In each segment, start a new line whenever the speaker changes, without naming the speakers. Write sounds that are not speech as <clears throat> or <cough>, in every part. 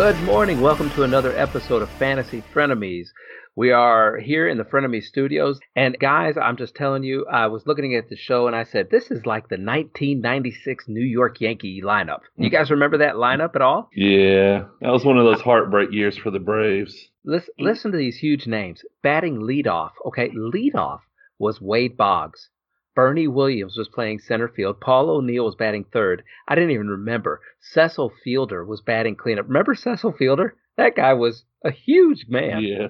Good morning. Welcome to another episode of Fantasy Frienemies. We are here in the Frienemies studios. And guys, I'm just telling you, I was looking at the show and I said, this is like the 1996 New York Yankee lineup. You mm. guys remember that lineup at all?
Yeah, that was one of those heartbreak years for the Braves.
Listen, listen to these huge names. Batting leadoff. Okay, leadoff was Wade Boggs. Bernie Williams was playing center field. Paul O'Neill was batting third. I didn't even remember. Cecil Fielder was batting cleanup. Remember Cecil Fielder? That guy was a huge man.
Yeah.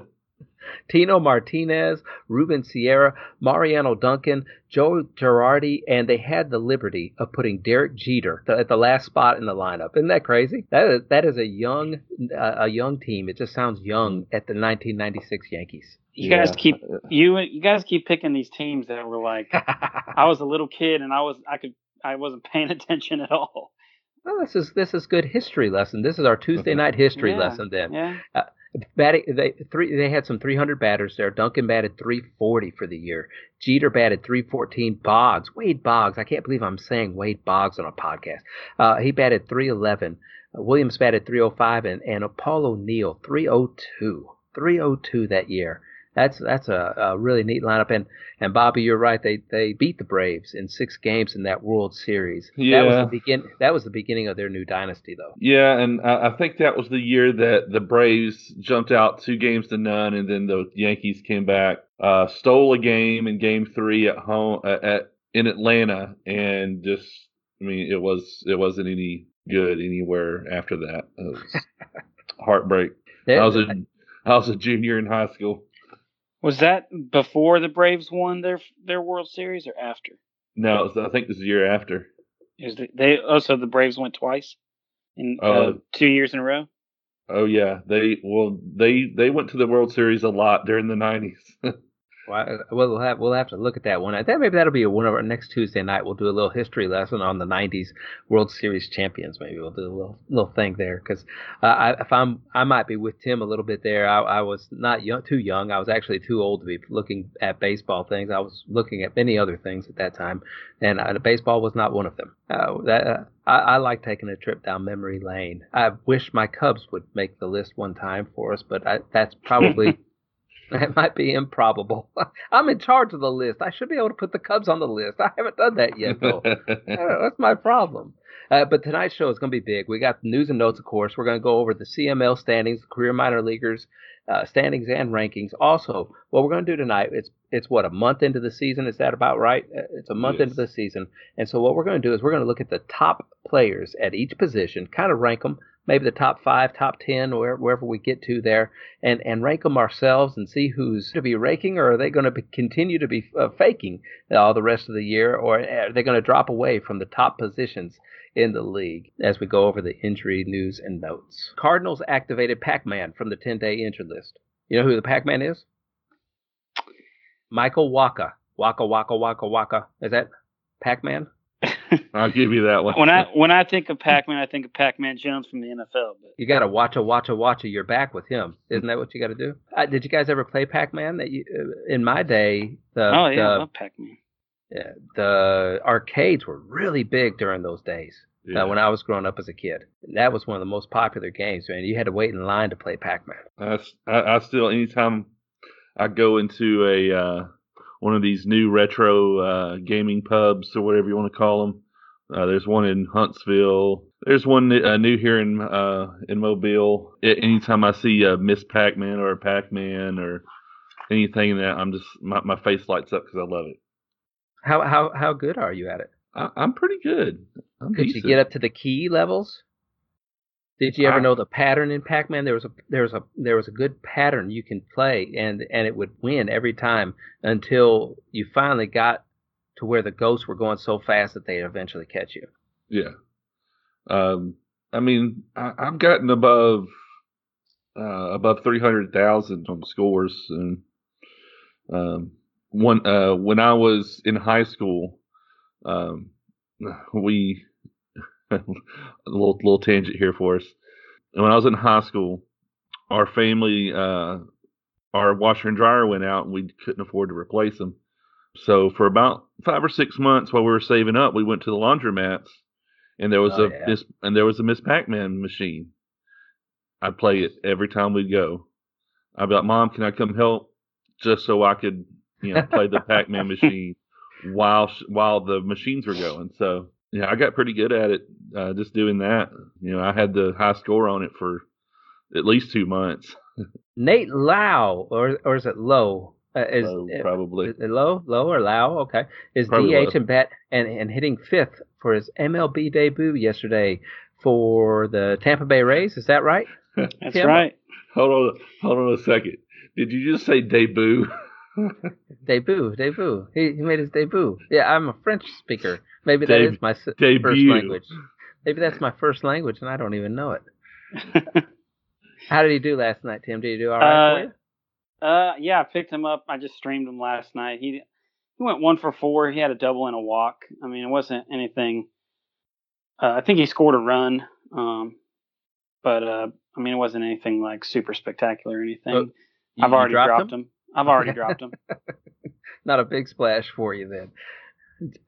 Tino Martinez, Ruben Sierra, Mariano Duncan, Joe Girardi, and they had the liberty of putting Derek Jeter at the last spot in the lineup. Isn't that crazy? That is, that is a young uh, a young team. It just sounds young at the 1996 Yankees.
You
Yeah.
guys keep you you guys keep picking these teams that were like <laughs> I was a little kid and I was I could I wasn't paying <laughs> attention at all.
Well, this is this is good history lesson. This is our Tuesday night history
Yeah,
lesson. Then
Yeah.
Batting, they three they had some 300 batters there. Duncan batted 340 for the year. Jeter batted 314. Boggs, Wade Boggs. I can't believe I'm saying Wade Boggs on a podcast. Uh, he batted 311. Uh, Williams batted 305, and and Paul O'Neill 302. 302 that year. That's that's a, a really neat lineup. And and Bobby, you're right. They they beat the Braves in six games in that World Series. Yeah. That was the begin. That was the beginning of their new dynasty, though.
Yeah, and I, I think that was the year that the Braves jumped out two games to none, and then the Yankees came back, uh, stole a game in Game Three at home uh, at in Atlanta, and just I mean it was it wasn't any good anywhere after that. It was <laughs> heartbreak. I was a I was a junior in high school.
Was that before the Braves won their their World Series or after?
No, was, I think this is the year after.
Is the, they also the Braves went twice in uh,
Uh,
two years in a row?
Oh yeah, they well they they went to the World Series a lot during the nineties. <laughs>
Well, we'll have we'll have to look at that one. I think maybe that'll be one of our next Tuesday night. We'll do a little history lesson on the '90s World Series champions. Maybe we'll do a little little thing there because uh, I, if I'm I might be with Tim a little bit there. I, I was not young, too young. I was actually too old to be looking at baseball things. I was looking at many other things at that time, and uh, baseball was not one of them. Uh, that uh, I, I like taking a trip down memory lane. I wish my Cubs would make the list one time for us, but I, that's probably. <laughs> <laughs> That might be improbable. <laughs> I'm in charge of the list. I should be able to put the Cubs on the list. I haven't done that yet, though. <laughs> Uh, That's my problem. Uh, but tonight's show is going to be big. We got news and notes, of course. We're going to go over the CML standings, career minor leaguers uh, standings and rankings. Also, what we're going to do tonight, it's it's what a month into the season. Is that about right? Uh, It's a month
Yes.
into the season, and so what we're going to do is we're going to look at the top players at each position, kind of rank them, maybe the top five, top ten, or wherever we get to there, and and rank them ourselves and see who's to be raking, or are they going to be, continue to be uh, faking all the rest of the year, or are they going to drop away from the top positions in the league as we go over the injury news and notes. Cardinals activated Pac-Man from the 10-day injured list. You know who the Pac-Man is? Michael Wacha. Waka Waka Waka Waka. Is that Pac-Man? <laughs>
I'll give you that one.
When I <laughs> when I think of Pac-Man, I think of Pac-Man Jones from the NFL. But
You got to watch a watch a watch a. You're back with him. Isn't that what you got to do? Uh, did you guys ever play Pac-Man? That you uh, in my day the
oh yeah, I love Pac-Man.
yeah, the arcades were really big during those days.
Yeah.
Uh, when I was growing up as a kid, that was one of the most popular games. Man, you had to wait in line to play Pac-Man.
I, I still anytime I go into a uh, one of these new retro uh, gaming pubs or whatever you want to call them. Uh, there's one in Huntsville. There's one uh, new here in uh, in Mobile. Anytime I see a Miss Pac-Man or a Pac-Man or anything that I'm just my, my face lights up because I love it.
How how how good are you at it?
I, I'm pretty good. I'm
Could you get up to the key levels? Did you ever
I-
know the pattern in Pac-Man? There was a there was a there was a good pattern you can play, and and it would win every time until you finally got to where the ghosts were going so fast that they'd eventually catch you.
Yeah. Um, I mean, I, I've gotten above uh, above three hundred thousand on scores, and um, one uh, when I was in high school, um, we <laughs> a little little tangent here for us. And when I was in high school, our family, uh, our washer and dryer went out, and we couldn't afford to replace them. So for about five or six months while we were saving up, we went to the laundromats, and there was
Oh,
a
yeah.
Miss and there was a Miss Pac-Man machine. I'd play it every time we'd go. I'd be like, Mom, can I come help? Just so I could, you know, play the Pac Man <laughs> machine while while the machines were going. So yeah, I got pretty good at it uh, just doing that. You know, I had the high score on it for at least two months.
Nate Lau, or or is it Low? Uh, is
Low, probably
is low, low or Lau? Okay, is
Probably
DH
low.
and bat and and hitting fifth for his MLB debut yesterday for the Tampa Bay Rays. Is that right? <laughs>
That's
Tim?
right.
hold on, hold on a second. Did you just say debut? <laughs> <laughs>
Debut, debut. He, he made his debut. Yeah, I'm a French speaker. Maybe that
Deb-
is my s- first language. Maybe that's my first language, and I don't even know it. <laughs> How did he do last night, Tim? Did he do all right for
Uh,
you?
Uh, yeah, I picked him up. I just streamed him last night. He he went one for four. He had a double and a walk. I mean, it wasn't anything. Uh, I think he scored a run. Um, but uh, I mean, it wasn't anything like super spectacular or anything.
Oh, You-
I've
you
already
dropped
dropped
him?
him? I've already dropped <laughs> him.
Not a big splash for you then.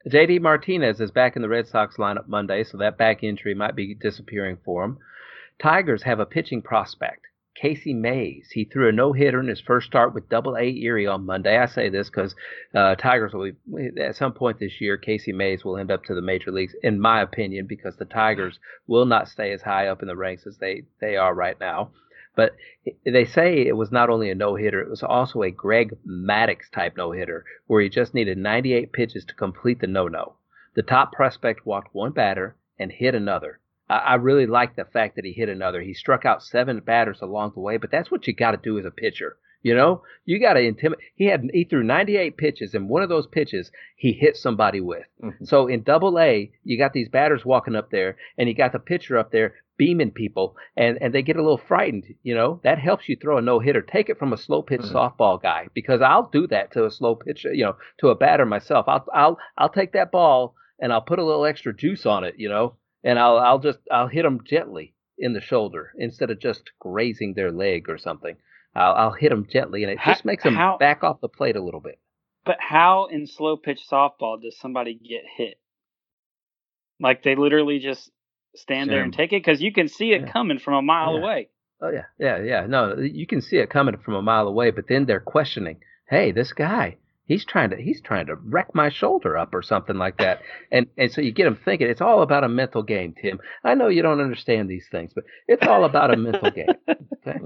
JD Martinez is back in the Red Sox lineup Monday, so that back injury might be disappearing for him. Tigers have a pitching prospect, Casey Mize. He threw a no hitter in his first start with Double A Erie on Monday. I say this because uh, Tigers will be, at some point this year. Casey Mize will end up to the major leagues, in my opinion, because the Tigers will not stay as high up in the ranks as they they are right now. But they say it was not only a no hitter, it was also a Greg Maddux type no hitter, where he just needed 98 pitches to complete the no no. The top prospect walked one batter and hit another. I, I really like the fact that he hit another. He struck out seven batters along the way, but that's what you got to do as a pitcher. You know, you got to intimidate. He had he threw 98 pitches, and one of those pitches he hit somebody with.
Mhm.
So in Double A, you got these batters walking up there, and you got the pitcher up there beaming people, and and they get a little frightened. You know, that helps you throw a no hitter. Take it from a slow pitch
Mhm.
softball guy because I'll do that to a slow pitcher. You know, to a batter myself. I'll I'll I'll take that ball and I'll put a little extra juice on it. You know, and I'll I'll just I'll hit them gently in the shoulder instead of just grazing their leg or something. I'll, I'll hit them gently, and it
How-
just makes them
how-
back off the plate a little bit.
But how in slow pitch softball does somebody get hit? Like they literally just stand there and take it because you can see it
Yeah.
coming from a mile
Yeah.
away.
Oh yeah, yeah, yeah. No, you can see it coming from a mile away, but then they're questioning, "Hey, this guy, he's trying to he's trying to wreck my shoulder up or something like that." And and so you get them thinking it's all about a mental game, Tim. I know you don't understand these things, but it's all about a mental game. <laughs> Okay.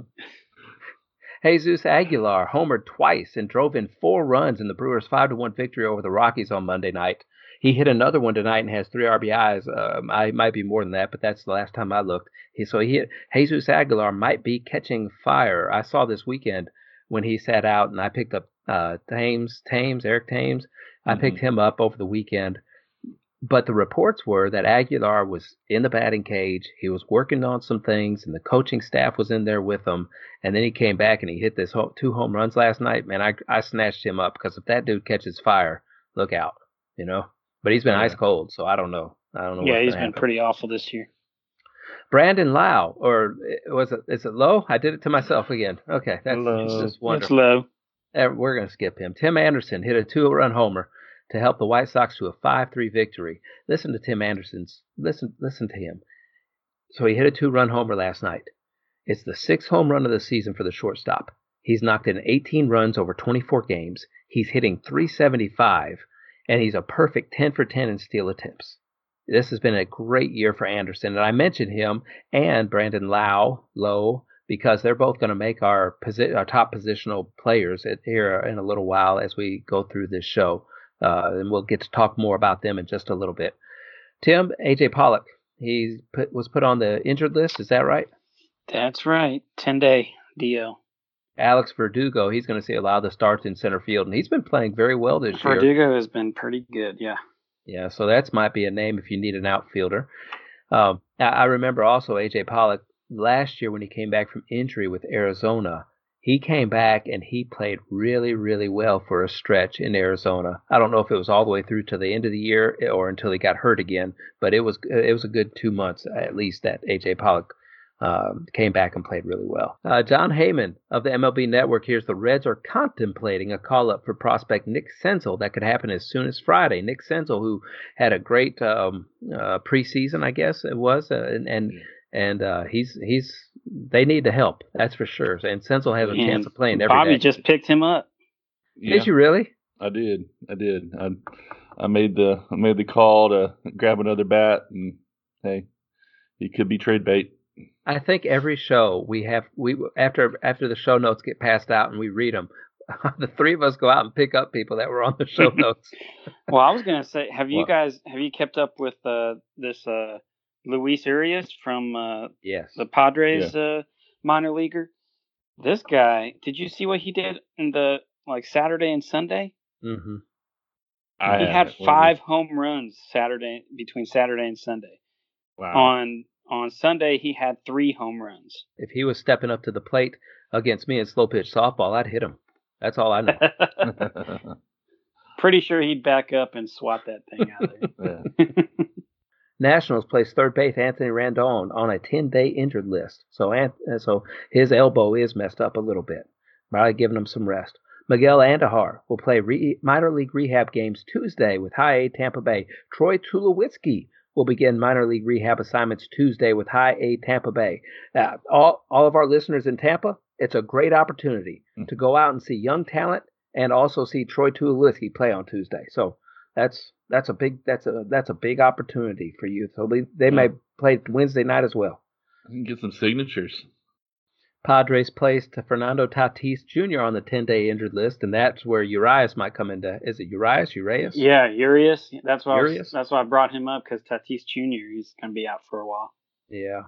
Jesus Aguilar homered twice and drove in four runs in the Brewers' five to one victory over the Rockies on Monday night. He hit another one tonight and has three RBIs. Um, I might be more than that, but that's the last time I looked. He, so he Jesus Aguilar might be catching fire. I saw this weekend when he sat out, and I picked up uh, Thames, Thames, Eric Thames. I picked him up over the weekend. But the reports were that Aguilar was in the batting cage. He was working on some things, and the coaching staff was in there with him. And then he came back and he hit this ho- two home runs last night. Man, I I snatched him up because if that dude catches fire, look out, you know. But he's been
Yeah.
ice cold, so I don't know. I don't know.
Yeah, he's
gonna
been
happen.
pretty awful this year.
Brandon Lau, or uh, was it? Is it low? I did it to myself again. Okay, that's
low.
just
It's low.
Uh, We're going to skip him. Tim Anderson hit a two-run homer to help the White Sox to a 5-3 victory. Listen to Tim Anderson's. Listen, listen to him. So he hit a two-run homer last night. It's the sixth home run of the season for the shortstop. He's knocked in 18 runs over 24 games. He's hitting 375, and he's a perfect 10 for 10 in steal attempts. This has been a great year for Anderson, and I mentioned him and Brandon Lau, Lowe, because they're both going to make our posi- our top positional players at, here in a little while as we go through this show, uh, and we'll get to talk more about them in just a little bit. Tim, AJ Pollock, he put, was put on the injured list. Is that right?
That's right. Ten day DL.
Alex Verdugo, he's going to see a lot of the starts in center field, and he's been playing very well this year.
Verdugo has been pretty good. Yeah.
Yeah, so that's might be a name if you need an outfielder. Um, I, I remember also AJ Pollock last year when he came back from injury with Arizona. He came back and he played really, really well for a stretch in Arizona. I don't know if it was all the way through to the end of the year or until he got hurt again, but it was it was a good two months at least that AJ Pollock um, came back and played really well. Uh, Jon Heyman of the MLB Network here's the Reds are contemplating a call up for prospect Nick Senzel that could happen as soon as Friday. Nick Senzel, who had a great um, uh, preseason, I guess it was, uh, and and, and uh, he's he's they need the help. That's for sure. And Senzel has a
And
chance of playing every
Bobby
day.
just picked him up.
Yeah,
Did you really?
I did. I did. I I made the I made the call to grab another bat, and hey, he could be trade bait.
I think every show we have we after after the show notes get passed out and we read them, <laughs> the three of us go out and pick up people that were on the show <laughs> notes.
Well, I was gonna say, have you
What?
guys have you kept up with uh, this uh, Luis Urias from uh,
yes.
the Padres uh, minor leaguer? This guy, did you see what he did in the like Saturday and Sunday?
hmm
I
he had. Five home runs Saturday between Saturday and Sunday.
Wow.
On on Sunday, he had three home runs.
If he was stepping up to the plate against me in slow pitch softball, I'd hit him. That's all I know. <laughs>
Pretty sure he'd back up and swat that thing out <laughs>
yeah.
there. <laughs>
Nationals placed third base Anthony Rendon on a 10 day injured list. So uh, so his elbow is messed up a little bit. Probably giving him some rest. Miguel Andujar will play re- minor league rehab games Tuesday with High A Tampa Bay. Troy Tulowitzki will begin minor league rehab assignments Tuesday with High A Tampa Bay. Uh, all, all of our listeners in Tampa, it's a great opportunity
Mm.
to go out and see young talent and also see Troy Tulowitzki play on Tuesday. So that's that's a big that's a that's a big opportunity for you. So they, they may play Wednesday night as well.
I can get some signatures.
Padres placed Fernando Tatis Jr. on the 10-day injured list, and that's where Urias might come into. Is it Urias? Urias?
yeah, Urias. That's why I was-
Urias?
that's why I brought him up because Tatis Jr. He's gonna be out for a while.
Yeah.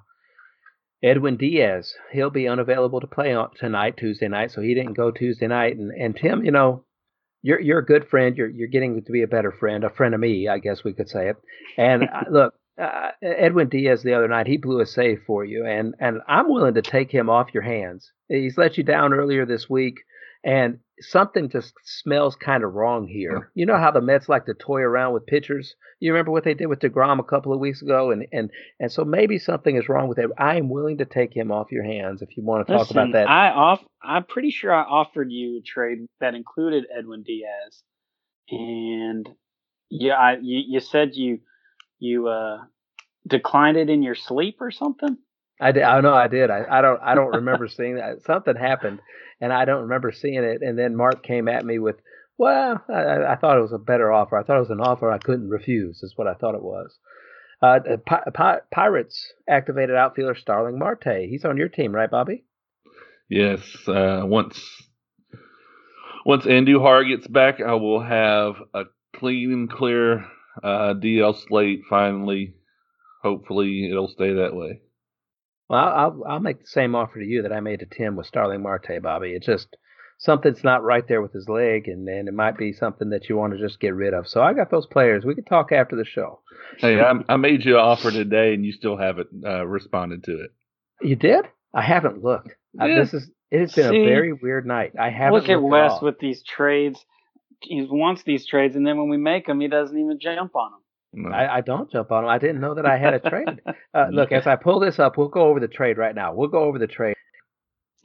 Edwin Diaz, he'll be unavailable to play on tonight, Tuesday night, so he didn't go Tuesday night. And and Tim, you know, you're you're a good friend. You're you're getting to be a better friend, a friend of me, I guess we could say it. And uh, <laughs> look, uh, Edwin Diaz the other night, he blew a save for you, and and I'm willing to take him off your hands. He's let you down earlier this week, and something just smells kind of wrong here. You know how the Mets like to toy around with pitchers. You remember what they did with Degrom a couple of weeks ago, and and and so maybe something is wrong with it. I am willing to take him off your hands if you want to talk
Listen,
about that.
I off. I'm pretty sure I offered you a trade that included Edwin Diaz, and yeah, I, you you said you you uh declined it in your sleep or something.
I did. I know I did. I, I don't. I don't remember seeing that. Something happened, and I don't remember seeing it. And then Mark came at me with, "Well, I, I thought it was a better offer. I thought it was an offer I couldn't refuse." Is what I thought it was. Uh, Pi- Pirates activated outfielder Starling Marte. He's on your team, right, Bobby?
Yes. Uh, once once Andujar gets back, I will have a clean and clear uh, DL slate. Finally, hopefully, it'll stay that way.
Well, I'll, I'll I'll make the same offer to you that I made to Tim with Starling Marte, Bobby. It's just something's not right there with his leg, and, and it might be something that you want to just get rid of. So I got those players. We can talk after the show.
Hey, I, I made you an offer today, and you still haven't uh, responded to it.
You did? I haven't looked. Uh,
Yeah.
this is it has been
See?
a very weird night. I haven't
Look at Wes
all.
with these trades. He wants these trades, and then when we make them, he doesn't even jump on them.
No.
I, I don't jump on them. I didn't know that I had a trade. <laughs> Uh, look, as I pull this up, we'll go over the trade right now. We'll go over the trade.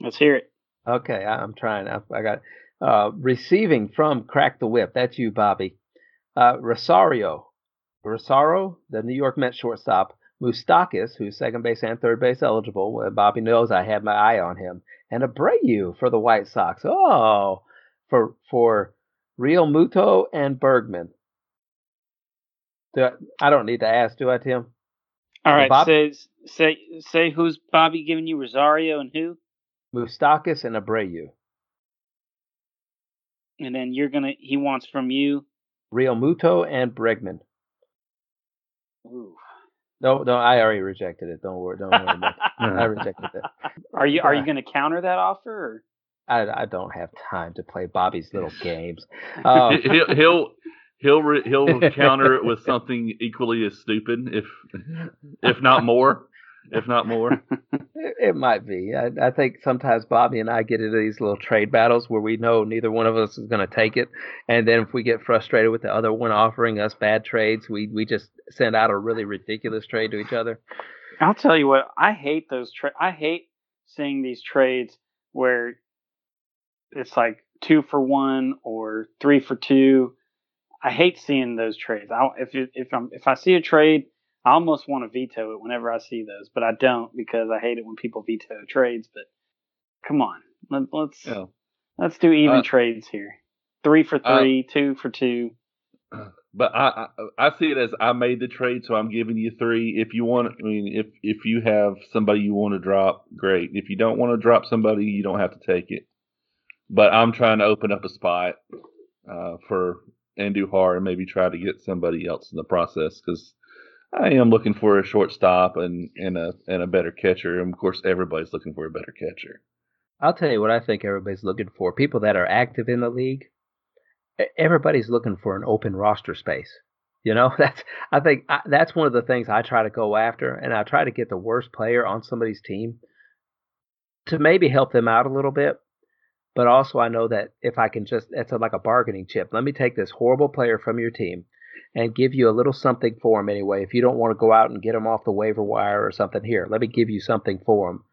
Let's hear it.
Okay, I, I'm trying. I, I got uh, receiving from Crack the Whip. That's you, Bobby. Uh, Rosario, Rosario, the New York Mets shortstop. Moustakas, who's second base and third base eligible. Bobby knows I had my eye on him. And Abreu for the White Sox. Oh, for for Realmuto and Bregman. Do I, I don't need to ask, do I, Tim?
All right,
Bob-
say say say who's Bobby giving you Rosario and who,
Moustakas and Abreu.
and then you're gonna he wants from you.
Realmuto and Bregman.
Ooh.
No, no, I already rejected it. Don't worry, don't worry about it. I rejected it. <laughs>
Are you are you <laughs> gonna counter that offer? Or?
I, I don't have time to play Bobby's little <laughs> games. Um,
he'll he'll he'll re- he'll <laughs> counter it with something equally as stupid, if if not more, if not more.
it, it might be. I, I think sometimes Bobby and I get into these little trade battles where we know neither one of us is going to take it, and then if we get frustrated with the other one offering us bad trades, we we just send out a really ridiculous trade to each other.
I'll tell you what. I hate those. Tra- I hate seeing these trades where it's like two for one or three for two. I hate seeing those trades. I if it, if I'm if I see a trade, I almost want to veto it whenever I see those, but I don't because I hate it when people veto trades. But come on, Let, let's
Yeah.
let's do even
Uh,
trades here. Three for
uh,
three, two for two.
But I, I I see it as I made the trade, so I'm giving you three. If you want, I mean, if if you have somebody you want to drop, great. If you don't want to drop somebody, you don't have to take it. But I'm trying to open up a spot uh, for Andujar and maybe try to get somebody else in the process because I am looking for a shortstop and and a and a better catcher. And of course, everybody's looking for a better catcher.
I'll tell you what I think everybody's looking for. People that are active in the league, everybody's looking for an open roster space. You know, <laughs> that's I think I, that's one of the things I try to go after, and I try to get the worst player on somebody's team to maybe help them out a little bit. But also, I know that if I can just, it's like a bargaining chip. Let me take this horrible player from your team and give you a little something for him anyway. If you don't want to go out and get him off the waiver wire or something, here, let me give you something for him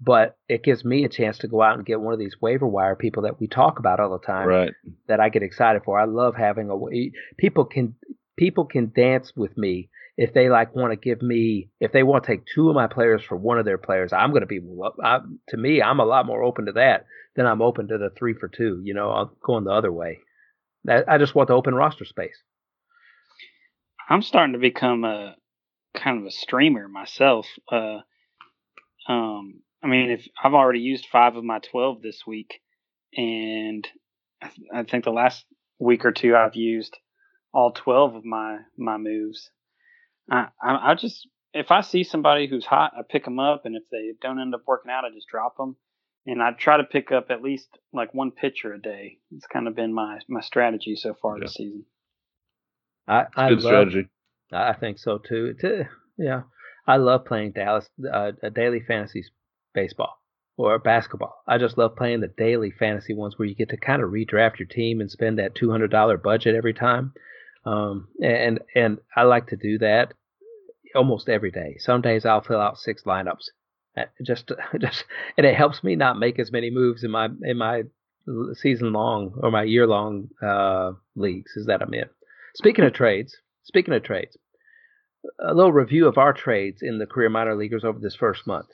but it gives me a chance to go out and get one of these waiver wire people that we talk about all the time
Right.
that I get excited for. I love having a people can people can dance with me if they like want to give me if they want to take two of my players for one of their players. I'm going to be I, to me I'm a lot more open to that than I'm open to the three for two. You know, I'm going the other way. I just want the open roster space.
I'm starting to become a kind of a streamer myself. Uh, um, I mean, if I've already used five of my twelve this week, and I, th- I think the last week or two I've used all twelve of my my moves. I, I I just if I see somebody who's hot, I pick them up, and if they don't end up working out, I just drop them. And I try to pick up at least like one pitcher a day. It's kind of been my my strategy so far
Yeah.
this season.
I, I
Good
love,
strategy.
I think so too. It's, uh, yeah, I love playing Dallas uh, a daily fantasy baseball or basketball. I just love playing the daily fantasy ones where you get to kind of redraft your team and spend that two hundred dollar budget every time. Um, and and I like to do that almost every day. Some days I'll fill out six lineups, just <laughs> just and it helps me not make as many moves in my in my season long or my year long uh, leagues is that I'm in. Speaking of trades, speaking of trades, a little review of our trades in the career minor leaguers over this first month.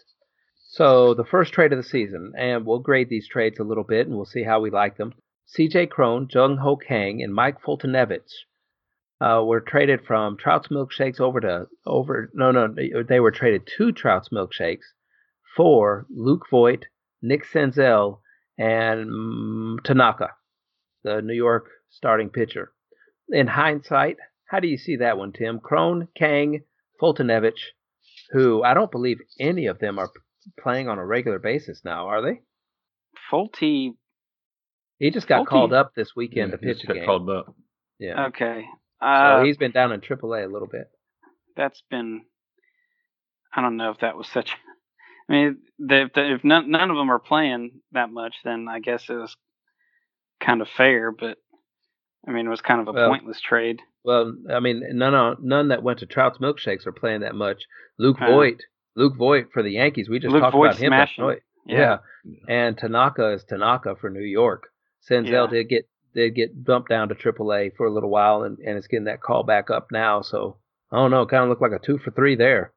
So the first trade of the season, and we'll grade these trades a little bit, and we'll see how we like them. C.J. Cron, Jung Ho Kang, and Mike Foltynewicz uh, were traded from Trout's Milkshakes over to over. No, no, they were traded to Trout's Milkshakes for Luke Voit, Nick Senzel, and mm, Tanaka, the New York starting pitcher. In hindsight, how do you see that one, Tim? Cron, Kang, Foltynewicz, who I don't believe any of them are playing on a regular basis now, are they?
Fulte
He just got
Fulte-
called up this weekend
Yeah,
to
he just
pitch a
got
game.
called up.
Yeah.
Okay. Uh,
so he's been down in AAA a little bit.
that's been. I don't know if that was such. I mean, if, if none, none of them are playing that much, then I guess it was kind of fair. But I mean, it was kind of a
Well,
pointless trade.
Well, I mean, none none that went to Trout's Milkshakes are playing that much. Luke
Uh,
Voit, Luke Voit for the Yankees. We just
Luke
talked
Voit's
about him.
smashing.
night.
Yeah.
And Tanaka is Tanaka for New York. Senzel
Yeah.
did get did get bumped down to AAA for a little while, and, and it's getting that call back up now. So I don't know. Kind of looked like a two for three there.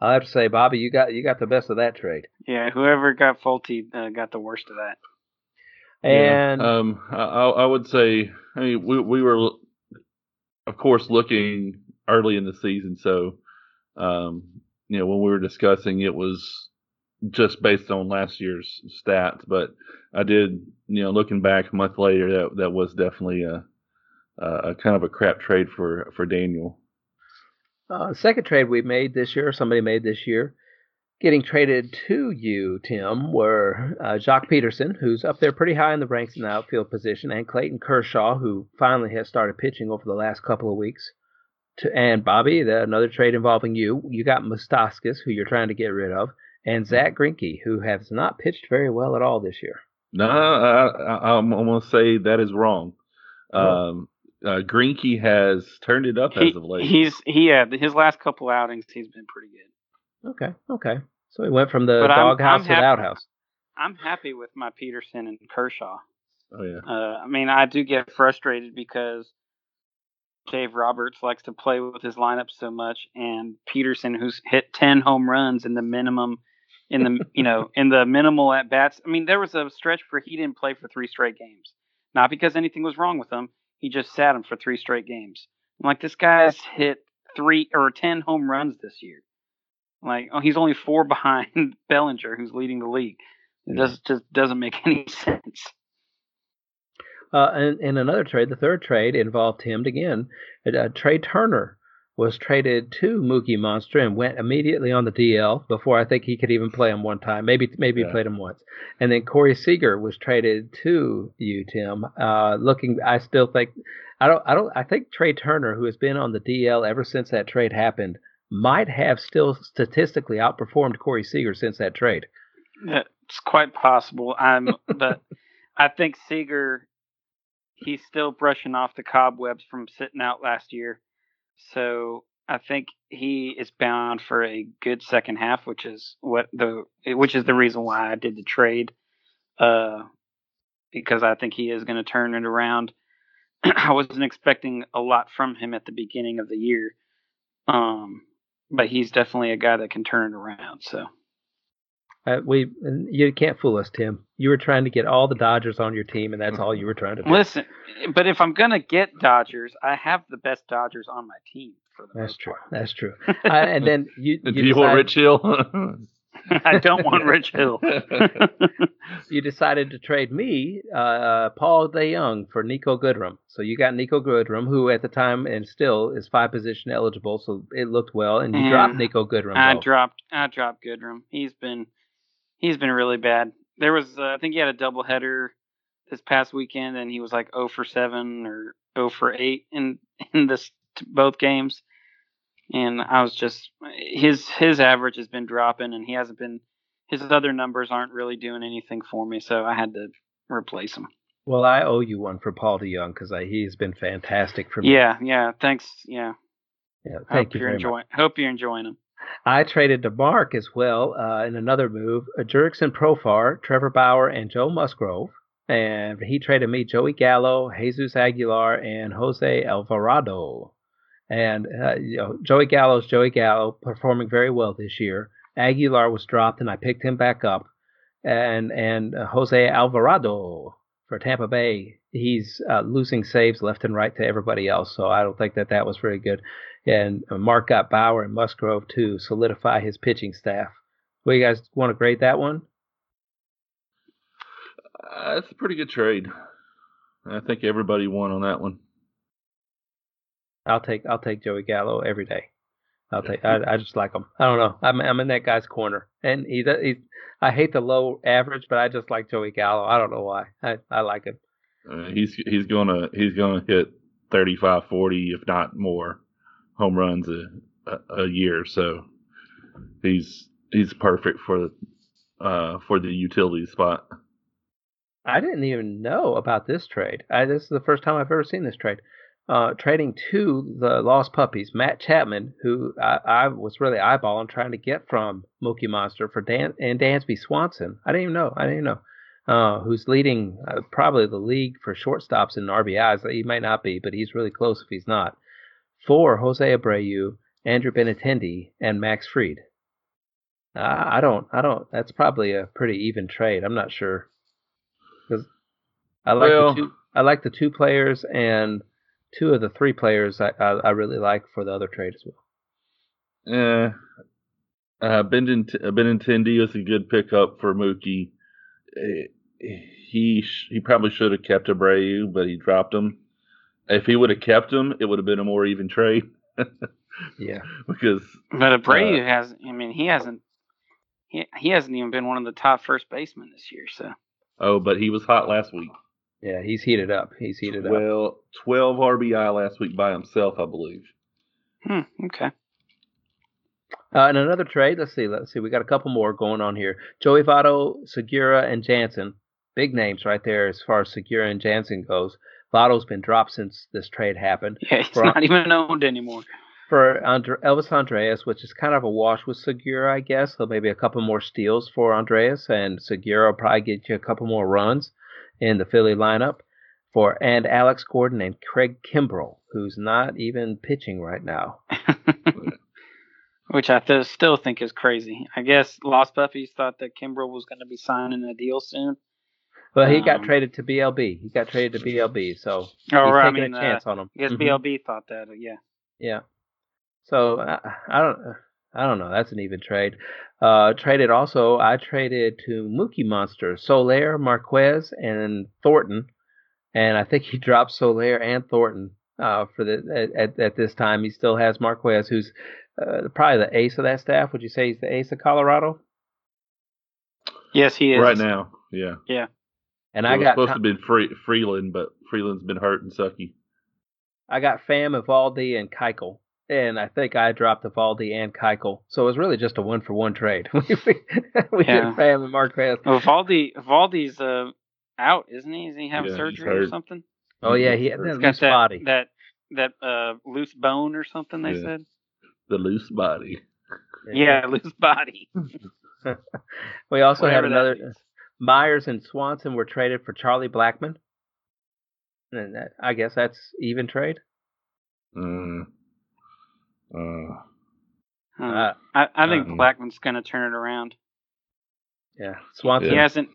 I have to say, Bobby, you got you got the best of that trade.
Yeah. Whoever got Folty uh, got the worst of that.
And
Yeah, um, I, I I would say, I mean, we we were, of course, looking early in the season, so, um, you know, when we were discussing, it was just based on last year's stats. But I did, you know, looking back a month later, that that was definitely a, a, kind of a crap trade for for Daniel.
Uh, second trade we made this year, somebody made this year, getting traded to you, Tim, were uh, Joc Pederson, who's up there pretty high in the ranks in the outfield position, and Clayton Kershaw, who finally has started pitching over the last couple of weeks. To, and Bobby, the, another trade involving you. You got Moustakas, who you're trying to get rid of, and Zack Greinke, who has not pitched very well at all this year.
No, I, I, I'm, I'm going to say that is wrong. Um, uh, Greinke has turned it up
He,
as of late.
he's he had his last couple outings. He's been pretty good.
Okay, okay. So he went from the
But I'm-
doghouse
I'm
to the outhouse.
I'm happy with my Pederson and Kershaw.
oh yeah.
Uh, I mean, I do get frustrated because Dave Roberts likes to play with his lineup so much, and Pederson, who's hit ten home runs in the minimum, in the you know in the minimal at bats. I mean, there was a stretch where he didn't play for three straight games, not because anything was wrong with him. He just sat him for three straight games. I'm like, this guy's hit three or ten home runs this year. Like, oh, he's only four <laughs> behind Bellinger, who's leading the league. It just just doesn't make <laughs> any sense.
Uh, and in another trade, the third trade involved him again. Uh, Trea Turner was traded to Mookie Monster and went immediately on the DL before I think he could even play him one time. Maybe maybe yeah. played him once. And then Corey Seager was traded to you, Tim. Uh, looking, I still think I don't I don't I think Trea Turner, who has been on the DL ever since that trade happened, might have still statistically outperformed Corey Seager since that trade.
It's quite possible. I'm, <laughs> but I think Seager he's still brushing off the cobwebs from sitting out last year. So I think he is bound for a good second half, which is what the which is the reason why I did the trade. Uh, because I think he is going to turn it around. <clears throat> I wasn't expecting a lot from him at the beginning of the year, um, but he's definitely a guy that can turn it around. So
uh, we you can't fool us, Tim. You were trying to get all the Dodgers on your team, and that's all you were trying to do.
Listen, but if I'm gonna get Dodgers, I have the best Dodgers on my team. For the
that's true. Part. That's true. <laughs> and then you,
you <laughs>
do
you want Rich Hill? <laughs>
I don't want Rich Hill.
you decided to trade me, uh, Paul DeJong, for Niko Goodrum. So you got Niko Goodrum, who at the time and still is five position eligible, so it looked well, and you and dropped Niko Goodrum.
I though. dropped. I dropped Goodrum. He's been he's been really bad. There was, uh, I think he had a doubleheader this past weekend, and he was like 0 for 7 or 0 for 8 in <laughs> in this both games. And I was just his his average has been dropping, and he hasn't been. His other numbers aren't really doing anything for me, so I had to replace him.
Well, I owe you one for Paul DeJong because he's been fantastic for me.
Yeah, yeah. Thanks. Yeah.
Yeah. Thank
hope
you
you're enjoying. Much. Hope you're enjoying him.
I traded to Mark as well uh, in another move. Uh, Jurickson Profar, Trevor Bauer, and Joe Musgrove. And he traded me Joey Gallo, Jesus Aguilar, and Jose Alvarado. And uh, you know, Joey Gallo's Joey Gallo performing very well this year. Aguilar was dropped, and I picked him back up. And and uh, Jose Alvarado for Tampa Bay, he's uh, losing saves left and right to everybody else. So I don't think that that was very good and Mark got Bauer and Musgrove to solidify his pitching staff. What you guys want to grade that one?
Uh, it's a pretty good trade. I think everybody won on that one.
I'll take I'll take Joey Gallo every day. I'll take I, I just like him. I don't know. I'm I'm in that guy's corner, and he he's I hate the low average, but I just like Joey Gallo. I don't know why. I I like him.
Uh, he's he's gonna he's gonna hit 35, 40, if not more home runs a, a, a year, so he's he's perfect for the uh, for the utility spot.
I didn't even know about this trade. I, this is the first time I've ever seen this trade. Uh, trading to the Lost Puppies, Matt Chapman, who I, I, was really eyeballing trying to get from Mookie Monster for Dan and Dansby Swanson. I didn't even know. I didn't even know. Uh, who's leading uh, probably the league for shortstops and RBIs. He might not be, but he's really close if he's not for Jose Abreu, Andrew Benintendi, and Max Fried. Uh, I don't, I don't. That's probably a pretty even trade. I'm not sure because I like well, the two. I like the two players and two of the three players I, I, I really like for the other trade as well.
Yeah, uh, Benintendi is a good pickup for Mookie. Eh, he he probably should have kept Abreu, but he dropped him. If he would have kept him, it would have been a more even trade. <laughs>
yeah,
because
but Abreu uh, has. I mean, he hasn't. He he hasn't even been one of the top first basemen this year. So.
Oh, but he was hot last week.
Yeah, he's heated up. He's heated
12,
up.
Well, 12 RBI last week by himself, I believe.
Hmm. Okay.
Uh, and another trade. Let's see. Let's see. We got a couple more going on here. Joey Votto, Segura, and Jansen. Big names right there as far as Segura and Jansen goes. Votto's been dropped since this trade happened.
Yeah, he's for, not even owned anymore.
For Andre, Elvis Andrus, which is kind of a wash with Segura, I guess. So maybe a couple more steals for Andrus, and Segura will probably get you a couple more runs in the Philly lineup. for and Alex Gordon and Craig Kimbrel, who's not even pitching right now. <laughs>
Which I th- still think is crazy. I guess Lost Puppies thought that Kimbrel was going to be signing a deal soon.
Well, he got
Um,
traded to BLB. He got traded to BLB, so
Oh,
he's
right, I
taking
mean,
a chance
uh,
on him.
Yes, guess
Mhm.
BLB thought that. uh, Yeah.
Yeah. So I, I don't I don't know. That's an even trade. Uh, traded also. I traded to Mookie Monster, Soler, Marquez, and Thornton, and I think he <laughs> dropped Soler and Thornton uh, for the at, at, at this time. He still has Marquez, who's uh, probably the ace of that staff. Would you say he's the ace of Colorado?
Yes, he is.
Right now, yeah. yeah.
And
it
I
was
got
supposed to be Free, Freeland, but Freeland's been hurt and sucky.
I got Pham, Eovaldi, and Keuchel. And I think I dropped Eovaldi and Keuchel. So it was really just a one for one trade. <laughs> we we
Yeah.
did Pham and Marquez.
Well, Valdi, Valdi's uh, out, isn't he? Is he having
Yeah,
surgery or something?
Oh yeah, he
He's
had
hurt.
that
He's got
loose
that
body.
that that uh, loose bone or something. They
Yeah.
said.
The loose body.
Yeah, <laughs> loose body. <laughs>
We also had
Whatever that
another
means.
Myers and Swanson were traded for Charlie Blackmon. And that, I guess that's even trade.
Uh, uh,
Uh,
I, I think
uh-uh.
Blackmon's going to turn it around.
yeah, Swanson.
He hasn't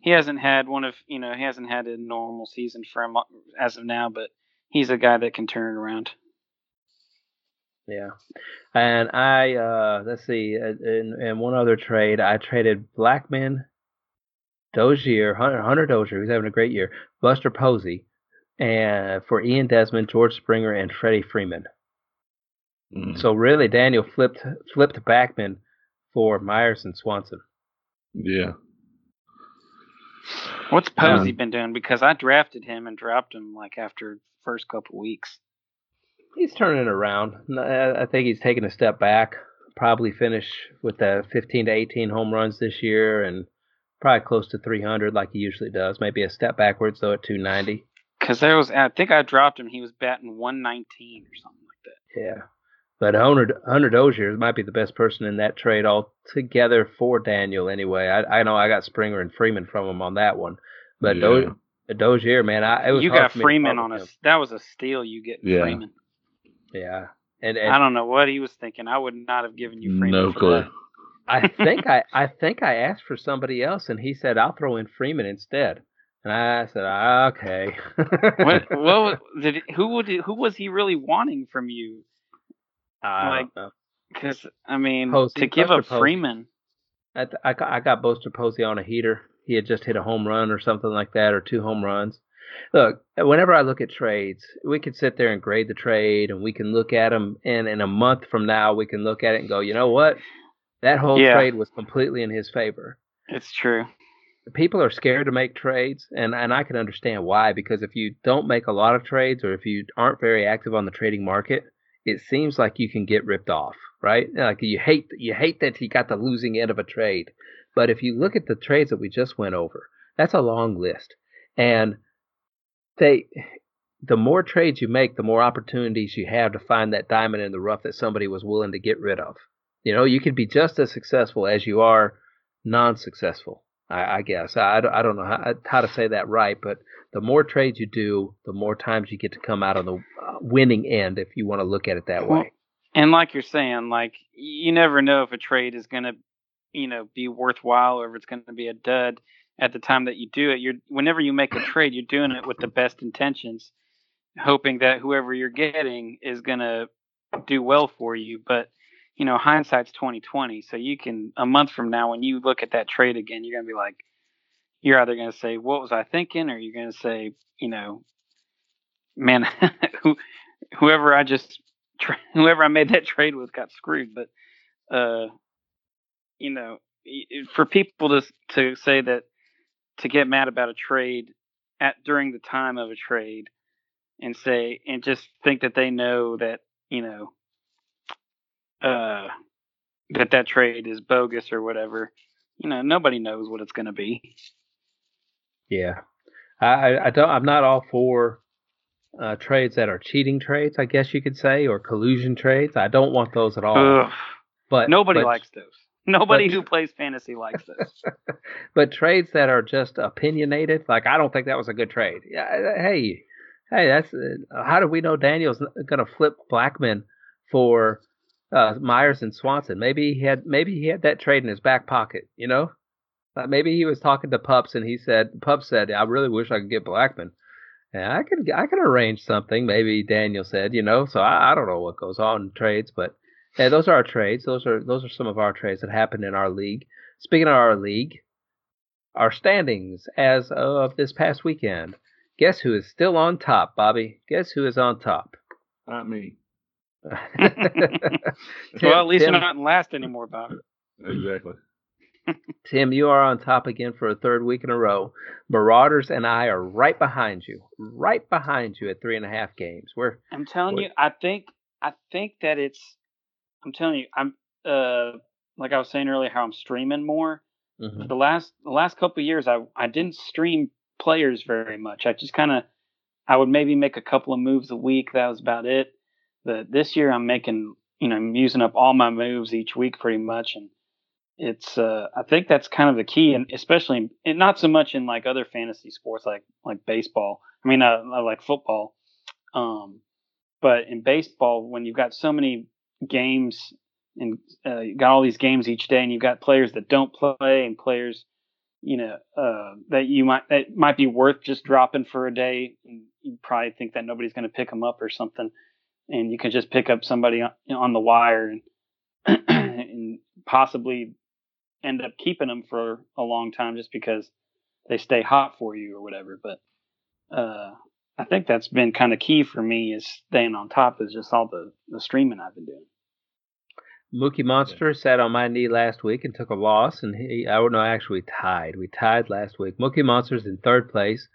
he hasn't had one of you know he hasn't had a normal season for him as of now, but he's a guy that can turn it around.
Yeah, and I uh let's see, uh, in, in one other trade, I traded Blackman, Dozier, Hunter, Hunter Dozier, who's having a great year, Buster Posey, and for Ian Desmond, George Springer, and Freddie Freeman.
mm,
So really, Daniel flipped flipped Blackmon for Myers and Swanson.
yeah.
What's
Yeah.
Posey been doing? Because I drafted him and dropped him like after first couple weeks.
He's turning it around. I think he's taking a step back. Probably finish with the 15 to 18 home runs this year, and probably close to 300 like he usually does. Maybe a step backwards though at 290.
Because there was I think I dropped him. He was batting 119 or something like that.
Yeah. But Hunter, Hunter Dozier might be the best person in that trade altogether for Daniel anyway. I, I know I got Springer and Freeman from him on that one. But
Yeah.
Do, Dozier, man, I, it was
You
hard
got
for me to
Freeman on
with
a
him.
that was a steal. You get
Yeah.
Freeman.
Yeah. And,
I don't know what he was thinking. I would not have given you Freeman.
No
for
clue.
that.
I think I, I think I asked for somebody else, and he said I'll throw in Freeman instead. And I said, "Ah, okay.
what <laughs> what did who would who was he really wanting from you?
I
like-
don't know.
Because I mean,
Posey,
to give up
Posey.
Freeman,
I, th- I, got- I got Buster Posey on a heater. He had just hit a home run or something like that, or two home runs. Look, whenever I look at trades, we could sit there and grade the trade, and we can look at them, and in a month from now, we can look at it and go, you know what? That whole
Yeah.
trade was completely in his favor.
it's true.
People are scared to make trades, and, and I can understand why, because if you don't make a lot of trades, or if you aren't very active on the trading market, it seems like you can get ripped off, right? Like you hate you hate that he got the losing end of a trade. But if you look at the trades that we just went over, that's a long list. And they the more trades you make, the more opportunities you have to find that diamond in the rough that somebody was willing to get rid of. You know, you could be just as successful as you are non-successful. I, I guess I, don't- I don't know how, how to say that right, but the more trades you do, the more times you get to come out on the uh, winning end, if you want to look at it that
Well,
way.
And like you're saying, like you never know if a trade is gonna, you know, be worthwhile or if it's gonna be a dud at the time that you do it. You're whenever you make a trade, you're doing it with the best intentions, hoping that whoever you're getting is gonna do well for you. But you know, hindsight's twenty twenty. So you can a month from now when you look at that trade again, you're gonna be like, you're either gonna say, "What was I thinking?" or you're gonna say, you know, man, <laughs> whoever I just <laughs> whoever I made that trade with got screwed. But uh, you know, for people to to say that to get mad about a trade at during the time of a trade and say and just think that they know that you know uh that that trade is bogus or whatever. You know, nobody knows what it's going to be.
Yeah, I, I, don't. I'm not all for uh, trades that are cheating trades, I guess you could say, or collusion trades. I don't want those at all.
Ugh.
But
Nobody
but
likes those. Nobody but, who plays fantasy likes this. <laughs>
but trades that are just opinionated, like I don't think that was a good trade. Yeah, hey, hey, that's uh, how do we know Daniel's going to flip Blackmon for uh, Myers and Swanson? Maybe he had maybe he had that trade in his back pocket. You know, uh, maybe he was talking to Pups and he said, Pups said, I really wish I could get Blackmon." I could I could arrange something. Maybe Daniel said, you know. So I, I don't know what goes on in trades, but yeah, those are our trades. Those are those are some of our trades that happened in our league. Speaking of our league, our standings as of this past weekend. Guess who is still on top, Bobby? Guess who is on top?
Not me.
Tim, <laughs> well, at least Tim, you're not in last anymore, Bob.
Exactly. <laughs>
Tim, you are on top again for a third week in a row. Marauders and I are right behind you, right behind you at three and a half games. We're.
I'm telling we're, you, I think I think that it's I'm telling you, I'm uh like I was saying earlier, how I'm streaming more. Mm-hmm. The last the last couple years, I I didn't stream players very much. I just kind of I would maybe make a couple of moves a week. That was about it. But this year, I'm making you know I'm using up all my moves each week pretty much, and it's uh I think that's kind of the key, and especially in, not so much in like other fantasy sports like like baseball. I mean, uh, like football. Um, but in baseball, when you've got so many games and uh, you got all these games each day, and you've got players that don't play and players, you know, uh, that you might that might be worth just dropping for a day. And you probably think that nobody's going to pick them up or something, and you can just pick up somebody on, on the wire and <clears throat> and possibly end up keeping them for a long time just because they stay hot for you or whatever. But uh, I think that's been kind of key for me is staying on top is just all the, the streaming I've been doing.
Mookie Monster sat on my knee last week and took a loss, and he, I don't know, actually tied. We tied last week. Mookie Monster's in third place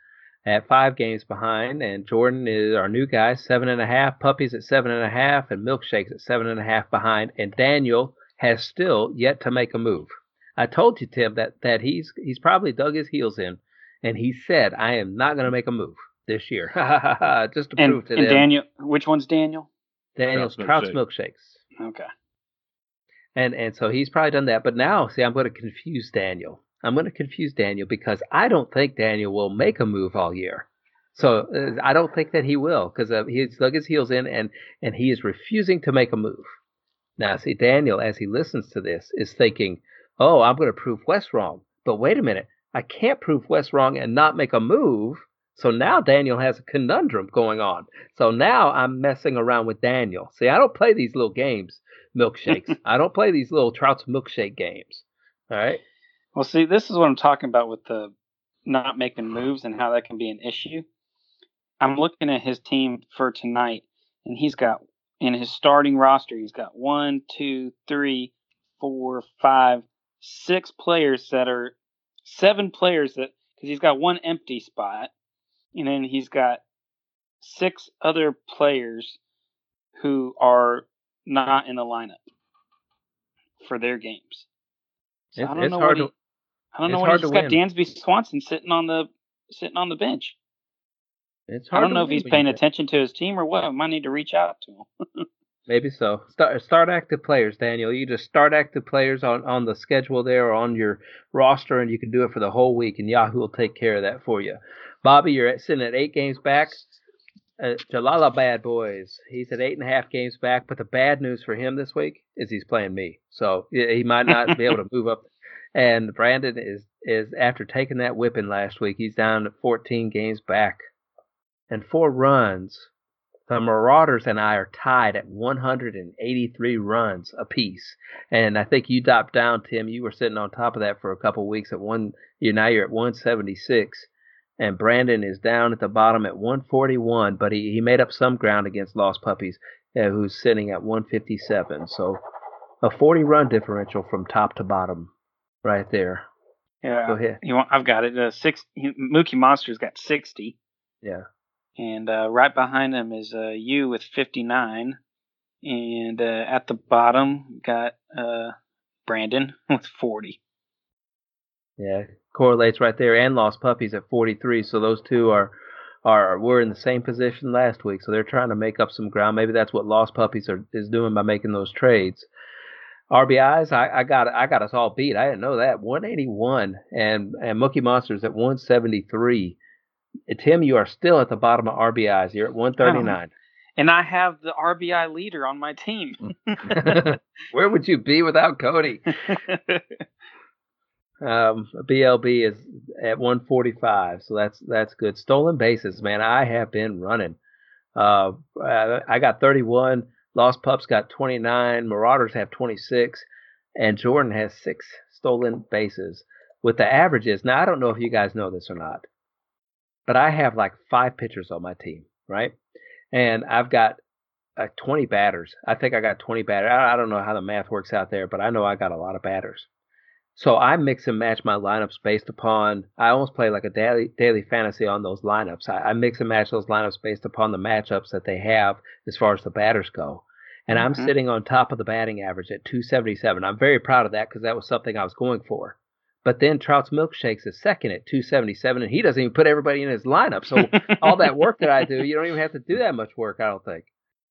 at five games behind, and Jordan is our new guy, seven and a half. Puppies at seven and a half, and Milkshakes at seven and a half behind. And Daniel has still yet to make a move. I told you, Tim, that that he's he's probably dug his heels in, and he said, "I am not going to make a move." this year. <laughs> Just to
and,
prove to
and
them.
Daniel, which one's Daniel?
Daniel's Trout's, Trout's milkshakes.
Okay.
And and so he's probably done that. But now, see, I'm going to confuse Daniel. I'm going to confuse Daniel because I don't think Daniel will make a move all year. So uh, I don't think that he will because uh, he's dug his heels in and and he is refusing to make a move. Now, see, Daniel, as he listens to this, is thinking, "Oh, I'm going to prove Wes wrong." But wait a minute, I can't prove Wes wrong and not make a move so now Daniel has a conundrum going on. So now I'm messing around with Daniel. See, I don't play these little games, milkshakes. <laughs> I don't play these little Trout's milkshake games. All right.
Well, see, this is what I'm talking about with the not making moves and how that can be an issue. I'm looking at his team for tonight, and he's got in his starting roster, he's got one, two, three, four, five, six players that are seven players that because he's got one empty spot and then he's got six other players who are not in the lineup for their games. So I don't know what he, I don't know what he's got Dansby Swanson sitting on the sitting on the bench.
It's
hard I don't know if he's paying attention to his team or what. I might need to reach out to him.
Maybe so. Start start active players, Daniel. You just start active players on, on the schedule there or on your roster, and you can do it for the whole week, and Yahoo will take care of that for you. Bobby, you're sitting at eight games back. Uh, Jalala Bad Boys. He's at eight and a half games back, but the bad news for him this week is he's playing me, so he might not be able to <laughs> move up. And Brandon is is after taking that whipping last week, he's down to 14 games back and four runs. The Marauders and I are tied at 183 runs apiece, and I think you dropped down, Tim. You were sitting on top of that for a couple weeks at one. You now you're at 176 and Brandon is down at the bottom at 141, but he, he made up some ground against Lost Puppies, uh, who's sitting at 157. So a 40 run differential from top to bottom, right there.
Yeah, go ahead. You want? I've got it. Uh, six. Mookie Monster's got 60.
Yeah.
And uh, right behind him is uh, you with 59, and uh, at the bottom got uh, Brandon <laughs> with 40.
Yeah, correlates right there, and lost puppies at 43. So those two are are were in the same position last week. So they're trying to make up some ground. Maybe that's what lost puppies are is doing by making those trades. RBIs, I, I got I got us all beat. I didn't know that. 181 and and Mookie Monsters at 173. Tim, you are still at the bottom of RBIs. You're at 139.
and I have the RBI leader on my team. <laughs>
Where would you be without Cody? <laughs> um, BLB is at 145, so that's that's good. Stolen bases, man. I have been running. Uh, I got 31. Lost Pups got 29. Marauders have 26. And Jordan has six stolen bases. With the averages, now I don't know if you guys know this or not, but I have like five pitchers on my team, right? And I've got uh, 20 batters. I think I got 20 batters. I don't know how the math works out there, but I know I got a lot of batters. So I mix and match my lineups based upon. I almost play like a daily daily fantasy on those lineups. I, I mix and match those lineups based upon the matchups that they have as far as the batters go. And I'm
Mhm.
sitting on top of the batting average at 277. I'm very proud of that because that was something I was going for. But then Trout's Milkshakes is second at 277, and he doesn't even put everybody in his lineup. So all that work that I do, you don't even have to do that much work, I don't think.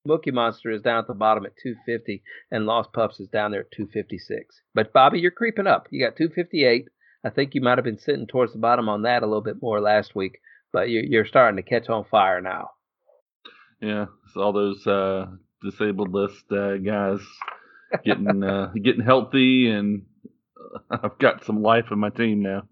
Mookie Monster is down at the bottom at 250, and Lost Pups is down there at 256. But Bobby, you're creeping up. You got 258. I think you might have been sitting towards the bottom on that a little bit more last week, but you- you're starting to catch on fire now.
Yeah, it's all those uh, disabled list uh, guys getting uh, <laughs> getting healthy, and uh, <laughs> I've got some life in my team now.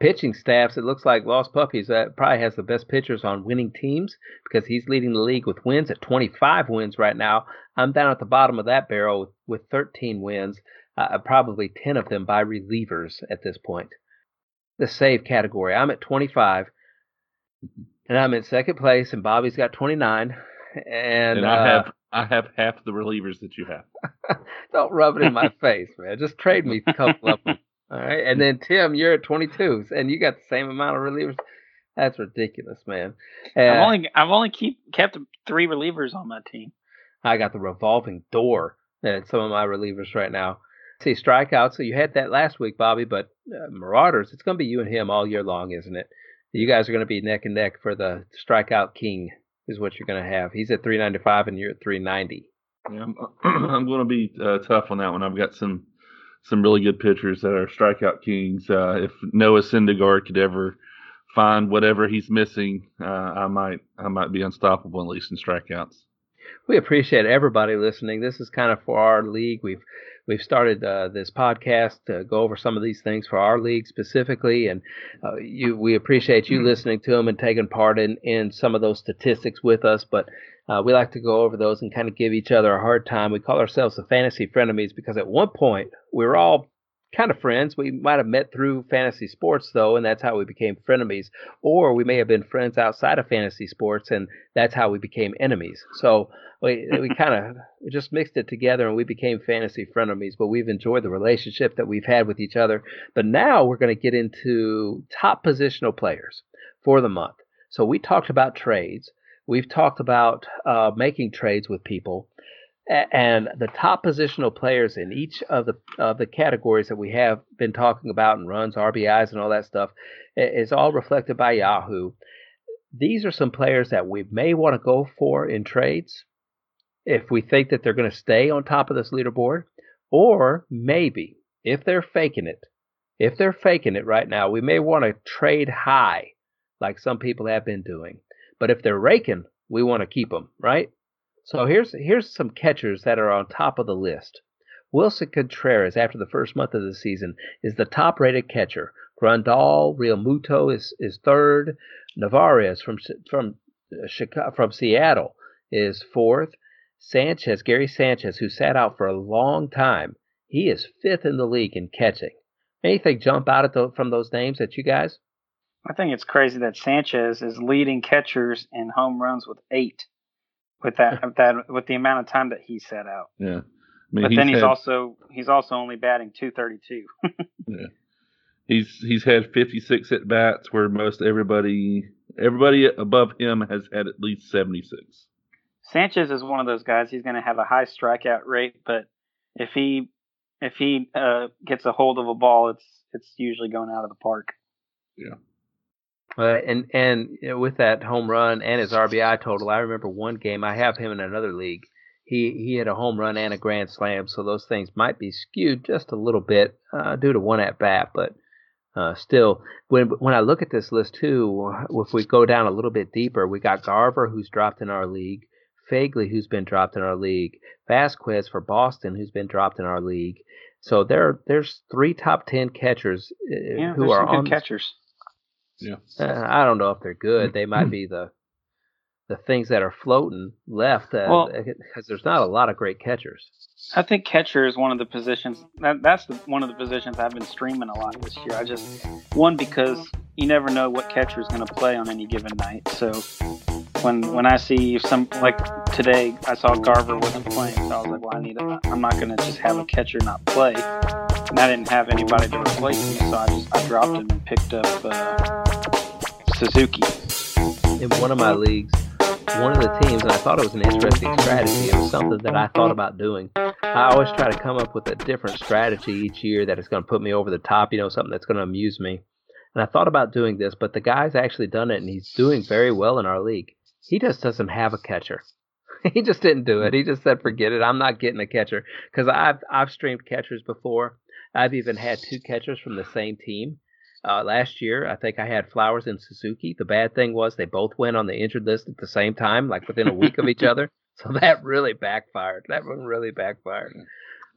Pitching staffs, it looks like Lost Puppies uh, probably has the best pitchers on winning teams because he's leading the league with wins at 25 wins right now. I'm down at the bottom of that barrel with, with 13 wins, uh, probably 10 of them by relievers at this point. The save category, I'm at 25, and I'm in second place, and Bobby's got 29. And,
And,
uh,
I have I have half the relievers that you have. <laughs>
don't rub it in my <laughs> face, man. Just trade me a couple of them. All right. And then Tim, you're at 22, and you got the same amount of relievers. That's ridiculous, man. Uh,
I've only I've only keep kept three relievers on my team.
I got the revolving door at some of my relievers right now. See, strikeouts. So you had that last week, Bobby, but uh, Marauders, it's going to be you and him all year long, isn't it? You guys are going to be neck and neck for the strikeout king, is what you're going to have. He's at 395 and you're at 390.
Yeah, I'm, <clears throat> I'm going to be uh, tough on that one. I've got some some really good pitchers that are strikeout kings. Uh, if Noah Syndergaard could ever find whatever he's missing, uh, I might I might be unstoppable at least in strikeouts.
We appreciate everybody listening. This is kind of for our league. We've we've started uh, this podcast to go over some of these things for our league specifically, and uh, you we appreciate you listening to them and taking part in in some of those statistics with us. But uh, we like to go over those and kind of give each other a hard time. We call ourselves the fantasy frenemies because at one point we were all kind of friends. We might have met through fantasy sports though, and that's how we became frenemies. Or we may have been friends outside of fantasy sports, and that's how we became enemies. So we we <laughs> kind of just mixed it together, and we became fantasy frenemies. But we've enjoyed the relationship that we've had with each other. But now we're going to get into top positional players for the month. So we talked about trades. We've talked about uh, making trades with people and the top positional players in each of the of the categories that we have been talking about and runs, RBIs, and all that stuff is all reflected by Yahoo. These are some players that we may want to go for in trades if we think that they're going to stay on top of this leaderboard, or maybe if they're faking it, if they're faking it right now, we may want to trade high, like some people have been doing. But if they're raking, we want to keep them, right? So here's here's some catchers that are on top of the list. Wilson Contreras, after the first month of the season, is the top-rated catcher. Grandal Realmuto is is third. Narvaez from from uh, Chicago, from Seattle is fourth. Sanchez, Gary Sanchez, who sat out for a long time, he is fifth in the league in catching. Anything jump out at the, from those names at you guys?
I think it's crazy that Sanchez is leading catchers in home runs with eight, with that with that with the amount of time that he set out.
Yeah, I mean,
But then he's
had,
also he's also only batting 232. <laughs>
he's he's had 56 at bats where most everybody everybody above him has had at least 76.
Sanchez is one of those guys. He's going to have a high strikeout rate, but if he if he uh, gets a hold of a ball, it's it's usually going out of the park.
Uh, and and with that home run and his RBI total, I remember one game I have him in another league. he he hit a home run and a grand slam, so those things might be skewed just a little bit uh, due to one at bat. But uh, still, when when I look at this list too, if we go down a little bit deeper, we got Garver who's dropped in our league, Phegley who's been dropped in our league, Vazquez for Boston who's been dropped in our league. So there there's three top ten catchers uh,
Yeah,
who are on.
catchers.
Yeah.
Uh, I don't know if they're good. They might <clears throat> be the the things that are floating left because
Well-
there's not a lot of great catchers.
I think catcher is one of the positions that that's the, one of the positions I've been streaming a lot this year. I just one because you never know what catcher is going to play on any given night. So when when I see some like today, I saw Garver wasn't playing, so I was like, well, I need a, I'm not going to just have a catcher not play. And I didn't have anybody to replace me, so I just I dropped and picked up uh, Suzuki.
in one of my leagues, one of the teams, and I thought it was an interesting strategy. It was something that I thought about doing. I always try to come up with a different strategy each year that is going to put me over the top, you know, something that's going to amuse me. And I thought about doing this, but the guy's actually done it, and he's doing very well in our league. He just doesn't have a catcher. <laughs> he just didn't do it. He just said, "Forget it. I'm not getting a catcher." Because I've I've streamed catchers before. I've even had two catchers from the same team. Uh, last year, I think I had Flowers and Suzuki. The bad thing was they both went on the injured list at the same time, like within a week of each other. <laughs> So that really backfired. That one really backfired.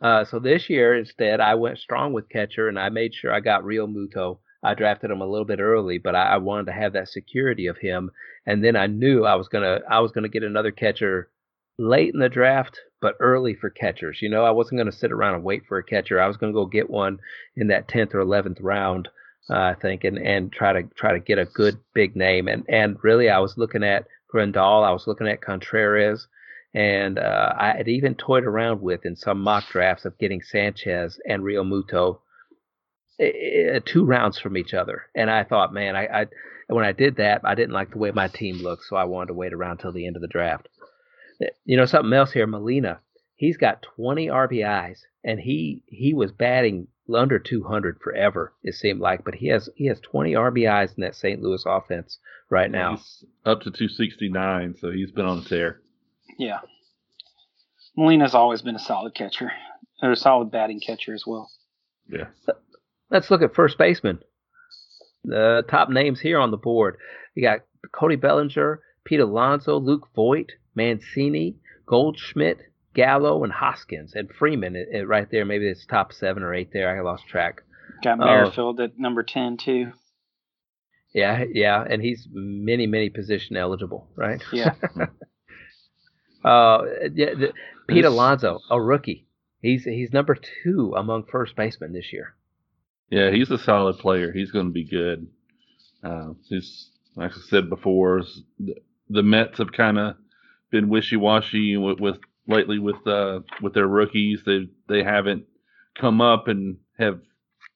Uh, so this year, instead, I went strong with catcher and I made sure I got Realmuto. I drafted him a little bit early, but I, I wanted to have that security of him. And then I knew I was gonna I was gonna get another catcher late in the draft, but early for catchers. You know, I wasn't gonna sit around and wait for a catcher. I was gonna go get one in that tenth or eleventh round uh, I think, and and try to try to get a good big name. And and really, I was looking at Grandal, I was looking at Contreras, and uh, I had even toyed around with in some mock drafts of getting Sanchez and Realmuto eh, two rounds from each other. And I thought, man, I, I when I did that, I didn't like the way my team looked, so I wanted to wait around till the end of the draft. You know, something else here, Molina. He's got 20 RBIs, and he he was batting under 200 forever. It seemed like, but he has he has 20 RBIs in that St. Louis offense right now.
He's up to 269, so he's been on a tear.
Yeah. Molina's always been a solid catcher. Or a solid batting catcher as well.
Yeah.
Let's look at first baseman. The top names here on the board. You got Cody Bellinger, Pete Alonso, Luke Voit, Mancini, Goldschmidt, Gallo, and Hoskins, and Freeman it, it right there. Maybe it's top seven or eight there. I lost track.
Got
Oh.
Merrifield at number 10, too.
Yeah, yeah, and he's many, many position eligible, right?
Yeah. <laughs>
Uh, yeah, the, Pete
This-
Alonso, a rookie. He's he's number two among first basemen this year.
Yeah, he's a solid player. He's going to be good. Uh, he's like I said before, the, the Mets have kind of been wishy-washy with, with lately with uh, with their rookies. They they haven't come up and have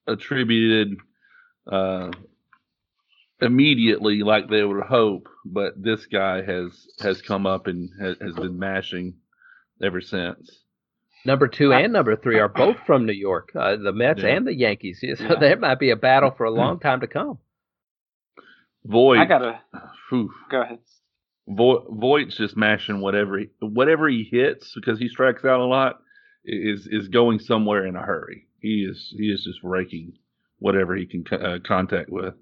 attributed uh, immediately like they would hope. But this guy has has come up and has, has been mashing ever since.
Number two and number three are both from New York, uh, the Mets
Yeah.
and the Yankees. <laughs> So
Yeah.
there might be a battle for a <clears throat> long time to come.
Voit.
I got to
Phew.
go ahead.
Vo- Voit's just mashing whatever he, whatever he hits because he strikes out a lot is is going somewhere in a hurry. He is he is just raking whatever he can co- uh, contact with.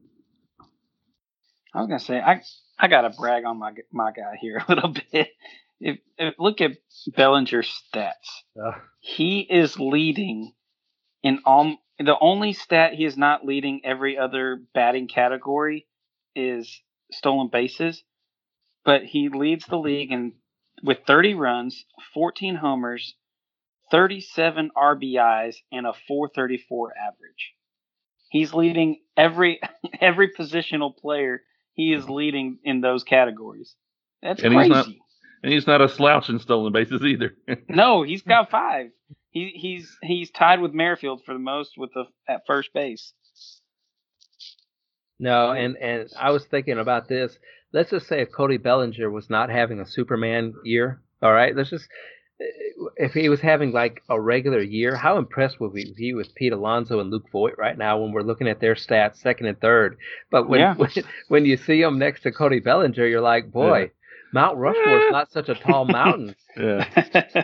I was gonna say I I gotta brag on my my guy here <laughs> a little bit. If, if look at Bellinger's stats,
Uh,
he is leading in all. The only stat he is not leading every other batting category is stolen bases, but he leads the league in with 30 runs, 14 homers, 37 RBIs, and a 434 average. He's leading every <laughs> every positional player. He is leading in those categories. That's
And he's
crazy.
not- And he's not a slouch in stolen bases either. <laughs>
No, he's got five. He he's he's tied with Merrifield for the most with the at first base.
no, and and I was thinking about this. Let's just say if Cody Bellinger was not having a Superman year, all right. Let's just if he was having like a regular year, how impressed would we be with Pete Alonso and Luke Voit right now when we're looking at their stats, second and third? But when
Yeah.
when, when you see them next to Cody Bellinger, you're like, boy, Mount Rushmore's not such a tall <laughs> mountain.
Yeah.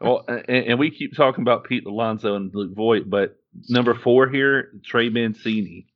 well, and, and, we keep talking about Pete Alonso and Luke Voit, but number four here, Trey Mancini.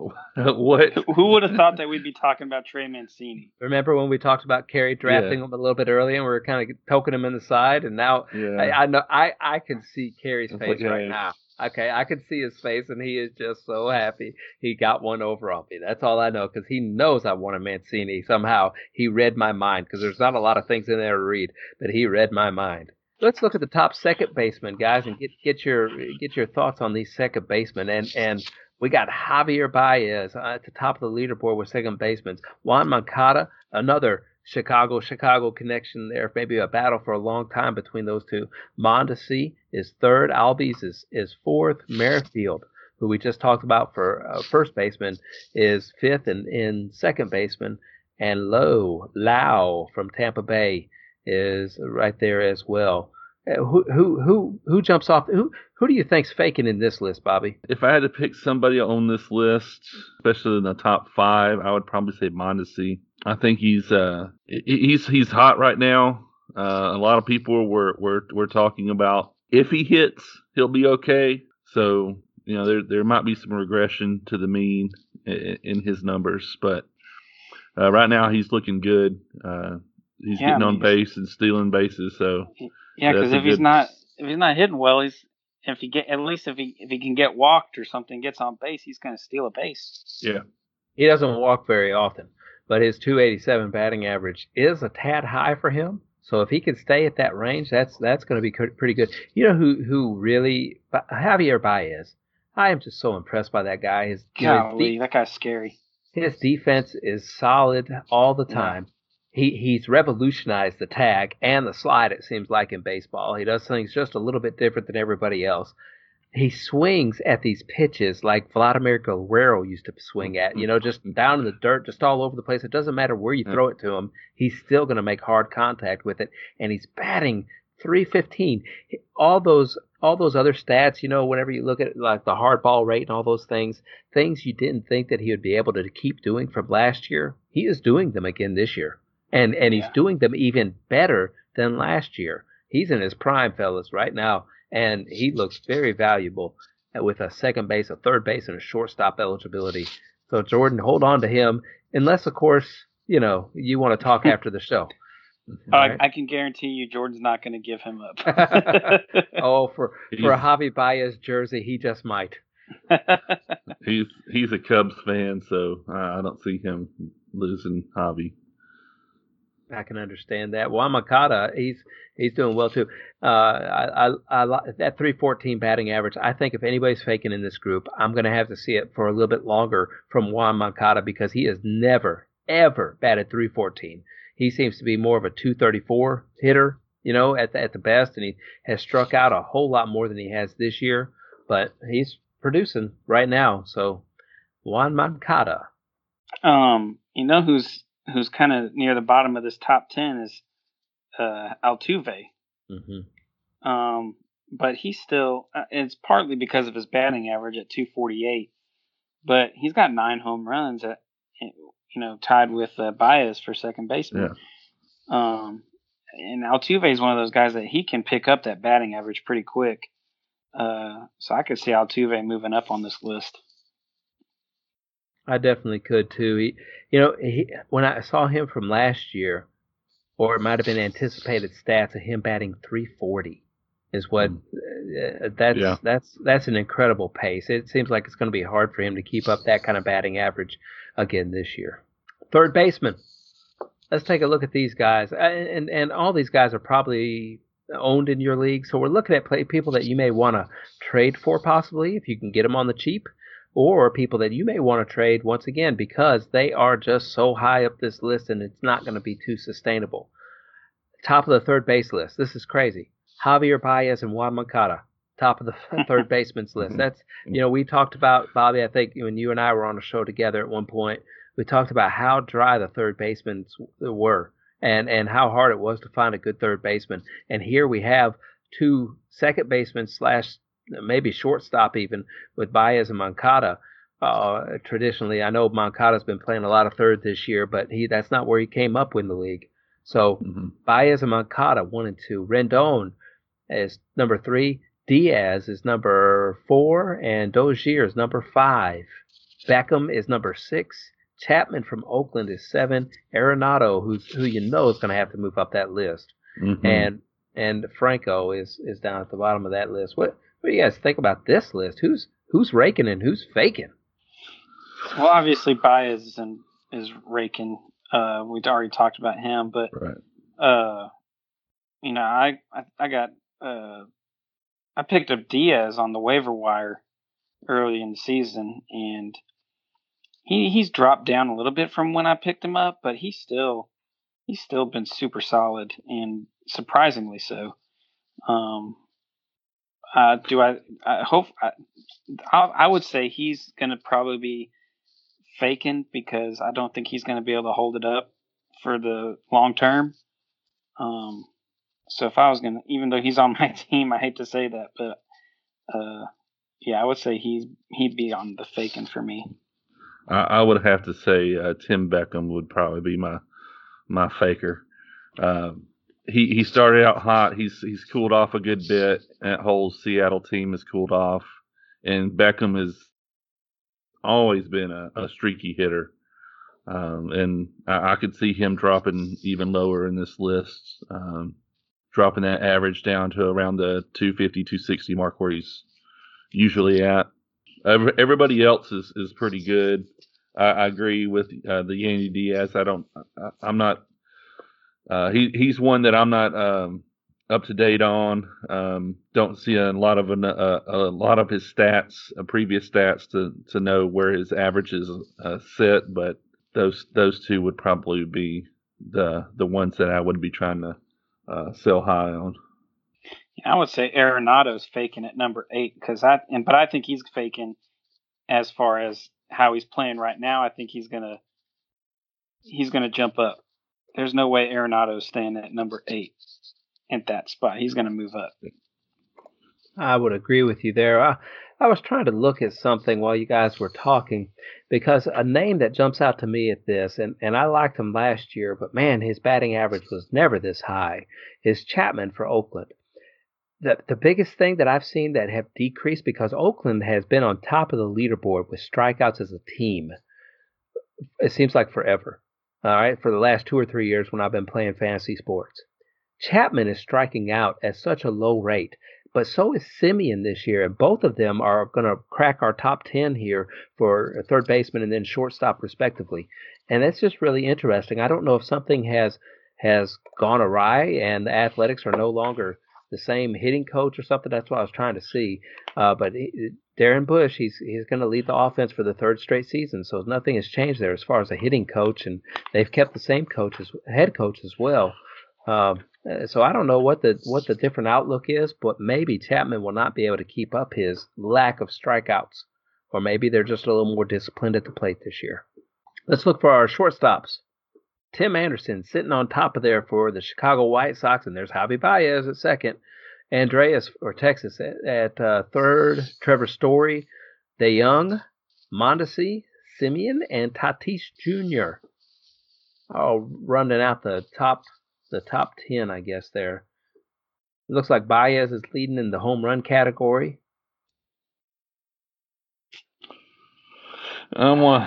<laughs> what?
Who would have thought that we'd be talking about Trey Mancini?
Remember when we talked about Kerry drafting yeah. him a little bit early, and we were kind of poking him in the side, and now yeah. I, I, know I I can see Kerry's face like, right now. Okay, I can see his face, and he is just so happy he got one over on me. That's all I know, because he knows I want a Mancini. Somehow he read my mind, because there's not a lot of things in there to read, but he read my mind. Let's look at the top second baseman, guys, and get get your get your thoughts on these second basemen. And and we got Javier Baez at the top of the leaderboard with second basemen. Yoan Moncada, another Chicago Chicago connection there. Maybe a battle for a long time between those two. Mondesi is third. Albies is, is fourth. Merrifield, who we just talked about for uh, first baseman, is fifth and in second baseman. And Lowe Lau from Tampa Bay is right there as well. Uh, who who who who jumps off? Who who do you think's faking in this list, Bobby?
If I had to pick somebody on this list, especially in the top five, I would probably say Mondesi. I think he's uh he's he's hot right now. Uh, a lot of people were were were talking about if he hits, he'll be okay. So you know there there might be some regression to the mean in, in his numbers, but uh, right now he's looking good. Uh, he's yeah, getting on base and stealing bases. So
yeah, because if he's not if he's not hitting well, he's if he get at least if he if he can get walked or something, gets on base, he's going to steal a base.
Yeah,
he doesn't walk very often but his 287 batting average is a tad high for him. So if he can stay at that range, that's that's going to be pretty good. You know who who really Javier Baez. I am just so impressed by that guy. His,
Golly, that guy's scary.
His defense is solid all the time. Yeah. He he's revolutionized the tag and the slide. It seems like in baseball, he does things just a little bit different than everybody else he swings at these pitches like Vladimir Guerrero used to swing at, you know, mm-hmm. just down in the dirt, just all over the place. It doesn't matter where you mm. throw it to him, he's still going to make hard contact with it, and he's batting 315. All those all those other stats, you know, whenever you look at like the hard ball rate and all those things, things you didn't think that he would be able to keep doing from last year, he is doing them again this year, and and he's yeah. doing them even better than last year. He's in his prime, fellas, right now and he looks very valuable uh, with a second base, a third base, and a shortstop eligibility. So Jordan, hold on to him, unless of course you know you want to talk <laughs> after the show.
Uh, right? I, I, can guarantee you, Jordan's not going to give him up. <laughs>
oh, for <laughs> for a Javi Baez jersey, he just might.
he's he's a Cubs fan, so I don't see him losing Javi.
I can understand that. Yoan Moncada, he's he's doing well too. Uh, I, I, I that 314 batting average. I think if anybody's faking in this group, I'm going to have to see it for a little bit longer from Yoan Moncada because he has never ever batted 314. He seems to be more of a 234 hitter, you know, at the, at the best, and he has struck out a whole lot more than he has this year. But he's producing right now, so Yoan Moncada.
Um, you know who's who's kind of near the bottom of this top ten is uh, Altuve. Mm-hmm. Um, but he's still. Uh, it's partly because of his batting average at 248, but he's got nine home runs at you know tied with uh, Baez for second baseman. Yeah. Um, and Altuve is one of those guys that he can pick up that batting average pretty quick. Uh, so I could see Altuve moving up on this list.
I definitely could too. He, you know, he, when I saw him from last year, or it might have been anticipated stats of him batting 340 is what uh, that's yeah. that's that's an incredible pace. It seems like it's going to be hard for him to keep up that kind of batting average again this year. Third baseman. Let's take a look at these guys, and and all these guys are probably owned in your league. So we're looking at play, people that you may want to trade for possibly if you can get them on the cheap or people that you may want to trade once again because they are just so high up this list and it's not going to be too sustainable. Top of the third base list. This is crazy. Javier Baez and Yoan Moncada, top of the <laughs> third baseman's list. Mm-hmm. That's you know we talked about Bobby. I think when you and I were on a show together at one point, we talked about how dry the third basemen were and and how hard it was to find a good third baseman. And here we have two second basemen slash maybe shortstop even with Baez and Moncada. uh, traditionally, I know Moncada's been playing a lot of third this year, but he that's not where he came up in the league. So mm-hmm. Baez and Moncada one and two. Rendon is number three. Diaz is number four, and Dozier is number five. Beckham is number six. Chapman from Oakland is seven. Arenado, who's who you know is going to have to move up that list, mm-hmm. and and Franco is is down at the bottom of that list. What what do you guys think about this list? Who's who's raking and who's faking?
Well, obviously Baez is, in, is raking. Uh, we'd already talked about him, but right. uh, you know, I I, I got uh, I picked up Diaz on the waiver wire early in the season, and he he's dropped down a little bit from when I picked him up, but he's still he's still been super solid and surprisingly so. Um, uh, do I? I hope I, I would say he's going to probably be faking because I don't think he's going to be able to hold it up for the long term. Um, so if I was going to, even though he's on <laughs> my team, I hate to say that, but uh, yeah, I would say he's he'd be on the faking for me.
I, I would have to say uh, Tim Beckham would probably be my my faker. Uh, he he started out hot. He's he's cooled off a good bit. That whole Seattle team has cooled off, and Beckham has always been a, a streaky hitter. Um, and I, I, could see him dropping even lower in this list, um, dropping that average down to around the 250, 260 mark where he's usually at. Everybody else is, is pretty good. I, I agree with uh, the Yandy Diaz. I don't. I, am not. Uh, he he's one that I'm not um, up to date on. Um, don't see a lot of a, uh, a, lot of his stats, uh, previous stats, to to know where his averages uh, sit. But those those two would probably be the the ones that I would be trying to uh, sell high on.
I would say Arenado's faking at number eight because I and but I think he's faking as far as how he's playing right now. I think he's gonna he's gonna jump up. There's no way Arenado's staying at number eight at that spot. He's gonna move up.
I would agree with you there. I, I was trying to look at something while you guys were talking because a name that jumps out to me at this, and, and I liked him last year, but man, his batting average was never this high, is Chapman for Oakland the the biggest thing that I've seen that have decreased because Oakland has been on top of the leaderboard with strikeouts as a team. It seems like forever. All right, for the last two or three years when I've been playing fantasy sports, Chapman is striking out at such a low rate, but so is Semien this year, and both of them are going to crack our top ten here for third baseman and then shortstop respectively. And that's just really interesting. I don't know if something has has gone awry and the Athletics are no longer the same hitting coach or something. That's what I was trying to see. Uh, but he, Darren Bush, he's he's going to lead the offense for the third straight season, so nothing has changed there as far as a hitting coach, and they've kept the same coach as head coach as well. Um, so I don't know what the what the different outlook is, but maybe Chapman will not be able to keep up his lack of strikeouts, or maybe they're just a little more disciplined at the plate this year. Let's look for our shortstops. Tim Anderson sitting on top of there for the Chicago White Sox, and there's Javi Baez at second. Andrus or Texas at, at uh, third. Trevor Story, DeJong, Mondesi, Semien, and Tatis Jr. All running out the top the top ten, I guess. There. It looks like Baez is leading in the home run category.
I want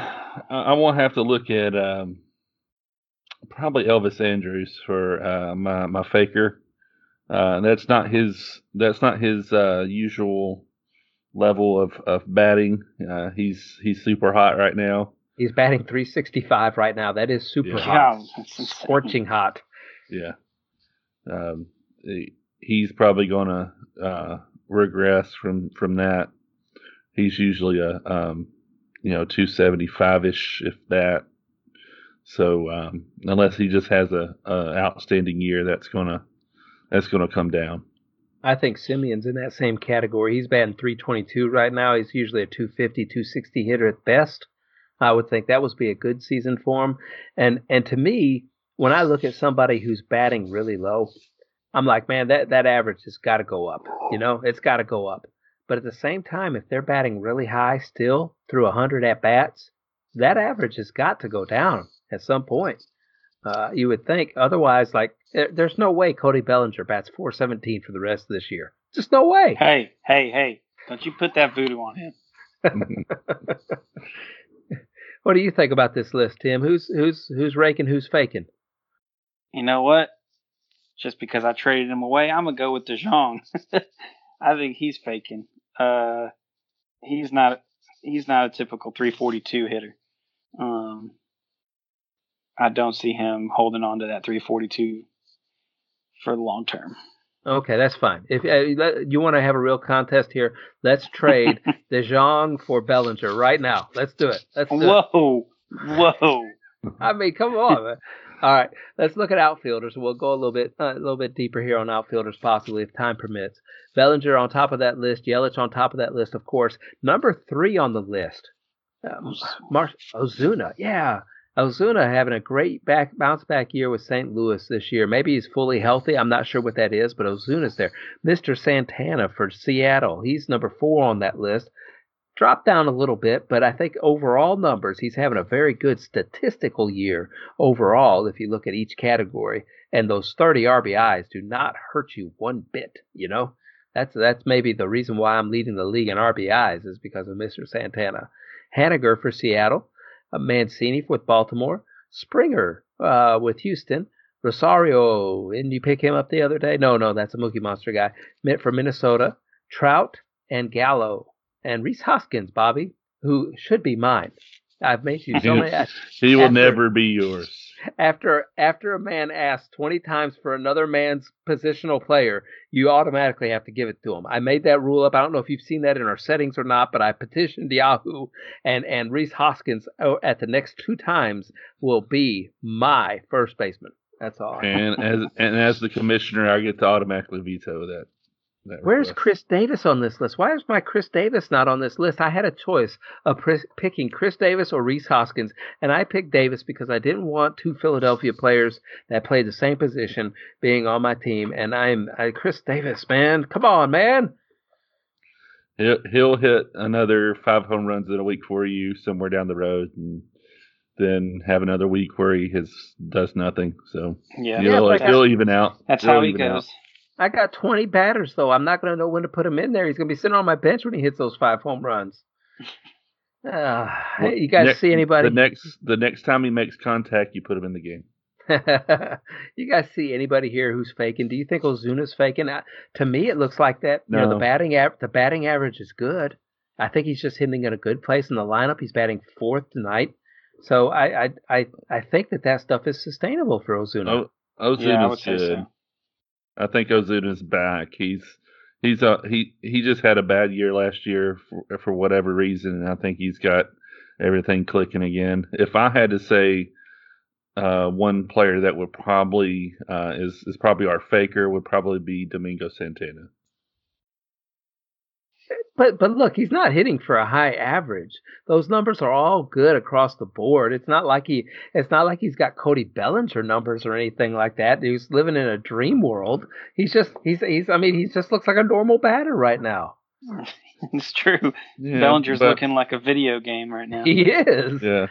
I want to have to look at um, probably Elvis Andrus for uh, my my faker. Uh, that's not his. That's not his uh, usual level of, of batting. Uh, he's he's super hot right now.
He's batting 365 right now. That is super yeah. hot, yeah, scorching hot.
Yeah. Um, he, he's probably going to uh, regress from from that. He's usually a um, you know 275 ish, if that. So um, unless he just has a, a outstanding year, that's gonna that's gonna come down.
I think Semien's in that same category. He's batting 322 right now. He's usually a 250, 260 hitter at best. I would think that would be a good season for him. And and to me, when I look at somebody who's batting really low, I'm like, man, that that average has got to go up. You know, it's got to go up. But at the same time, if they're batting really high still through 100 at bats, that average has got to go down at some point. Uh, you would think. Otherwise, like, there's no way Cody Bellinger bats 417 for the rest of this year. Just no way.
Hey, hey, hey. Don't you put that voodoo on him. <laughs>
what do you think about this list, Tim? Who's who's who's raking, who's faking?
You know what? Just because I traded him away, I'm gonna go with DeJong. <laughs> I think he's faking. Uh, he's not. He's not a typical 342 hitter. Um, I don't see him holding on to that 342 for the long term.
Okay, that's fine. If uh, you want to have a real contest here, let's trade <laughs> DeJong for Bellinger right now. Let's do it. Let's do
whoa, it. whoa. <laughs>
I mean, come on. Man. All right, let's look at outfielders. We'll go a little bit uh, a little bit deeper here on outfielders, possibly if time permits. Bellinger on top of that list. Yelich on top of that list, of course. Number three on the list, um, Mar- Ozuna. Yeah, Ozuna having a great back bounce back year with St. Louis this year. Maybe he's fully healthy. I'm not sure what that is, but Ozuna's there. Mr. Santana for Seattle. He's number four on that list. Dropped down a little bit, but I think overall numbers, he's having a very good statistical year overall if you look at each category. And those 30 RBIs do not hurt you one bit, you know? That's that's maybe the reason why I'm leading the league in RBIs is because of Mr. Santana. Haniger for Seattle Mancini with Baltimore, Springer uh, with Houston, Rosario. Didn't you pick him up the other day? No, no, that's a Mookie Monster guy. Mitt for Minnesota, Trout and Gallo, and Rhys Hoskins, Bobby, who should be mine. I've made you <laughs> so many.
he will after, never be yours.
After after a man asks twenty times for another man's positional player, you automatically have to give it to him. I made that rule up. I don't know if you've seen that in our settings or not, but I petitioned Yahoo, and and Rhys Hoskins oh, at the next two times will be my first baseman. That's all.
And as and as the commissioner, I get to automatically veto that.
Where's Chris Davis on this list? Why is my Chris Davis not on this list? I had a choice of picking Chris Davis or Rhys Hoskins, and I picked Davis because I didn't want two Philadelphia players that played the same position being on my team. And I'm I, Chris Davis, man. Come on, man.
He'll, he'll hit another five home runs in a week for you somewhere down the road, and then have another week where he has does nothing. So
yeah,
he'll, yeah, he'll even out.
That's
he'll
how he goes. Out.
I got 20 batters, though. I'm not going to know when to put him in there. He's going to be sitting on my bench when he hits those five home runs. <laughs> Uh, well, you guys next, see anybody?
The next, the next time he makes contact, you put him in the game. <laughs>
you guys see anybody here who's faking? Do you think Ozuna's faking? Uh, to me, it looks like that. No. You know, the batting av- the batting average is good. I think he's just hitting in a good place in the lineup. He's batting fourth tonight, so I I I, I think that that stuff is sustainable for Ozuna.
Oh, Ozuna's yeah, good. So. I think Ozuna's back. He's he's a he he just had a bad year last year for, for whatever reason, and I think he's got everything clicking again. If I had to say uh, one player that would probably uh, is is probably our faker would probably be Domingo Santana.
But but look, he's not hitting for a high average. Those numbers are all good across the board. It's not like he it's not like he's got Cody Bellinger numbers or anything like that. He's living in a dream world. He's just he's he's I mean he just looks like a normal batter right now. <laughs>
it's true. Yeah, Bellinger's looking like a video game right now. <laughs>
He is.
Yeah.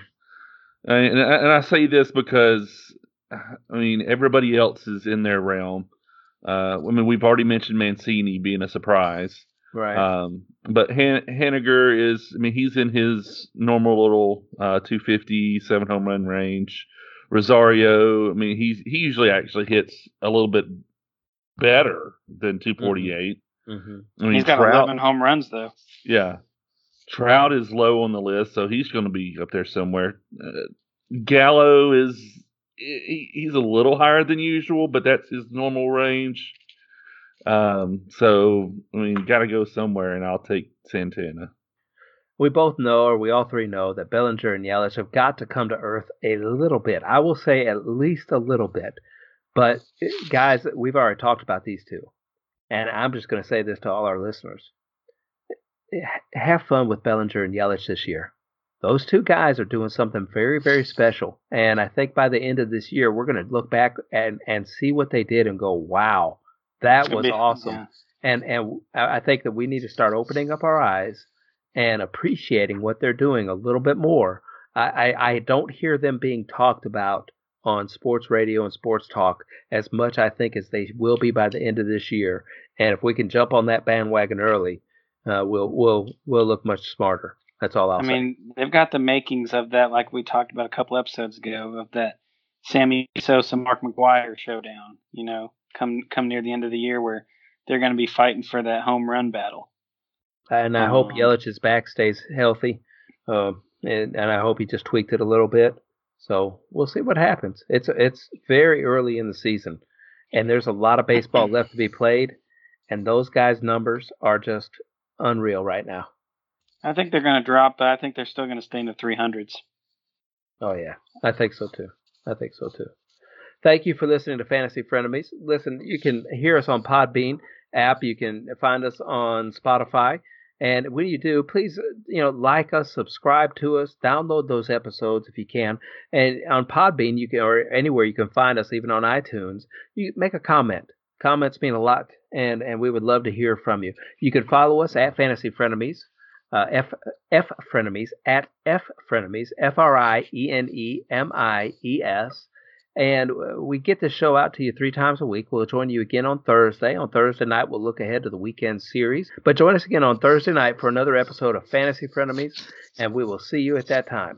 And, and I say this because I mean everybody else is in their realm. Uh, I mean we've already mentioned Mancini being a surprise.
Right.
Um, but Han- Haniger is, I mean, he's in his normal little uh, 250, seven home run range. Rosario, I mean, he's he usually actually hits a little bit better than 248.
Mm-hmm. mm-hmm. I mean, he's got Trout, 11 home runs though.
Yeah. Trout is low on the list, so he's going to be up there somewhere. Uh, Gallo is he, he's a little higher than usual, but that's his normal range. Um, so I mean, got to go somewhere, and I'll take Santana.
We both know, or we all three know, that Bellinger and Yelich have got to come to earth a little bit. I will say at least a little bit. But guys, we've already talked about these two, and I'm just going to say this to all our listeners: have fun with Bellinger and Yelich this year. Those two guys are doing something very, very special, and I think by the end of this year, we're going to look back and and see what they did and go, "Wow." That was awesome.
Yeah.
and and I think that we need to start opening up our eyes and appreciating what they're doing a little bit more. I, I, I don't hear them being talked about on sports radio and sports talk as much I think as they will be by the end of this year. And if we can jump on that bandwagon early, uh, we'll we'll we'll look much smarter. That's all I'll
I
say.
mean, they've got the makings of that, like we talked about a couple episodes ago, of that Sammy Sosa Mark McGwire showdown. You know, come come near the end of the year where they're going to be fighting for that home run battle.
and I hope
Um,
Yelich's back stays healthy. Um, and, and I hope he just tweaked it a little bit. So we'll see what happens. It's it's very early in the season, and there's a lot of baseball left to be <clears throat> played, and those guys' numbers are just unreal right now.
I think they're going to drop, but I think they're still going to stay in the 300s.
Oh yeah, I think so too. I think so too. Thank you for listening to Fantasy Frienemies. Listen, you can hear us on Podbean app. You can find us on Spotify. And when you do, please, you know, like us, subscribe to us, download those episodes if you can. And on Podbean, you can, or anywhere you can find us, even on iTunes, you make a comment. Comments mean a lot, and and we would love to hear from you. You can follow us at Fantasy Frienemies, uh, F F Frienemies at F Frienemies, F R I E N E M I E S. And uh, we get this show out to you three times a week. We'll join you again on Thursday. On Thursday night, we'll look ahead to the weekend series. But join us again on Thursday night for another episode of Fantasy Frienemies, and we will see you at that time.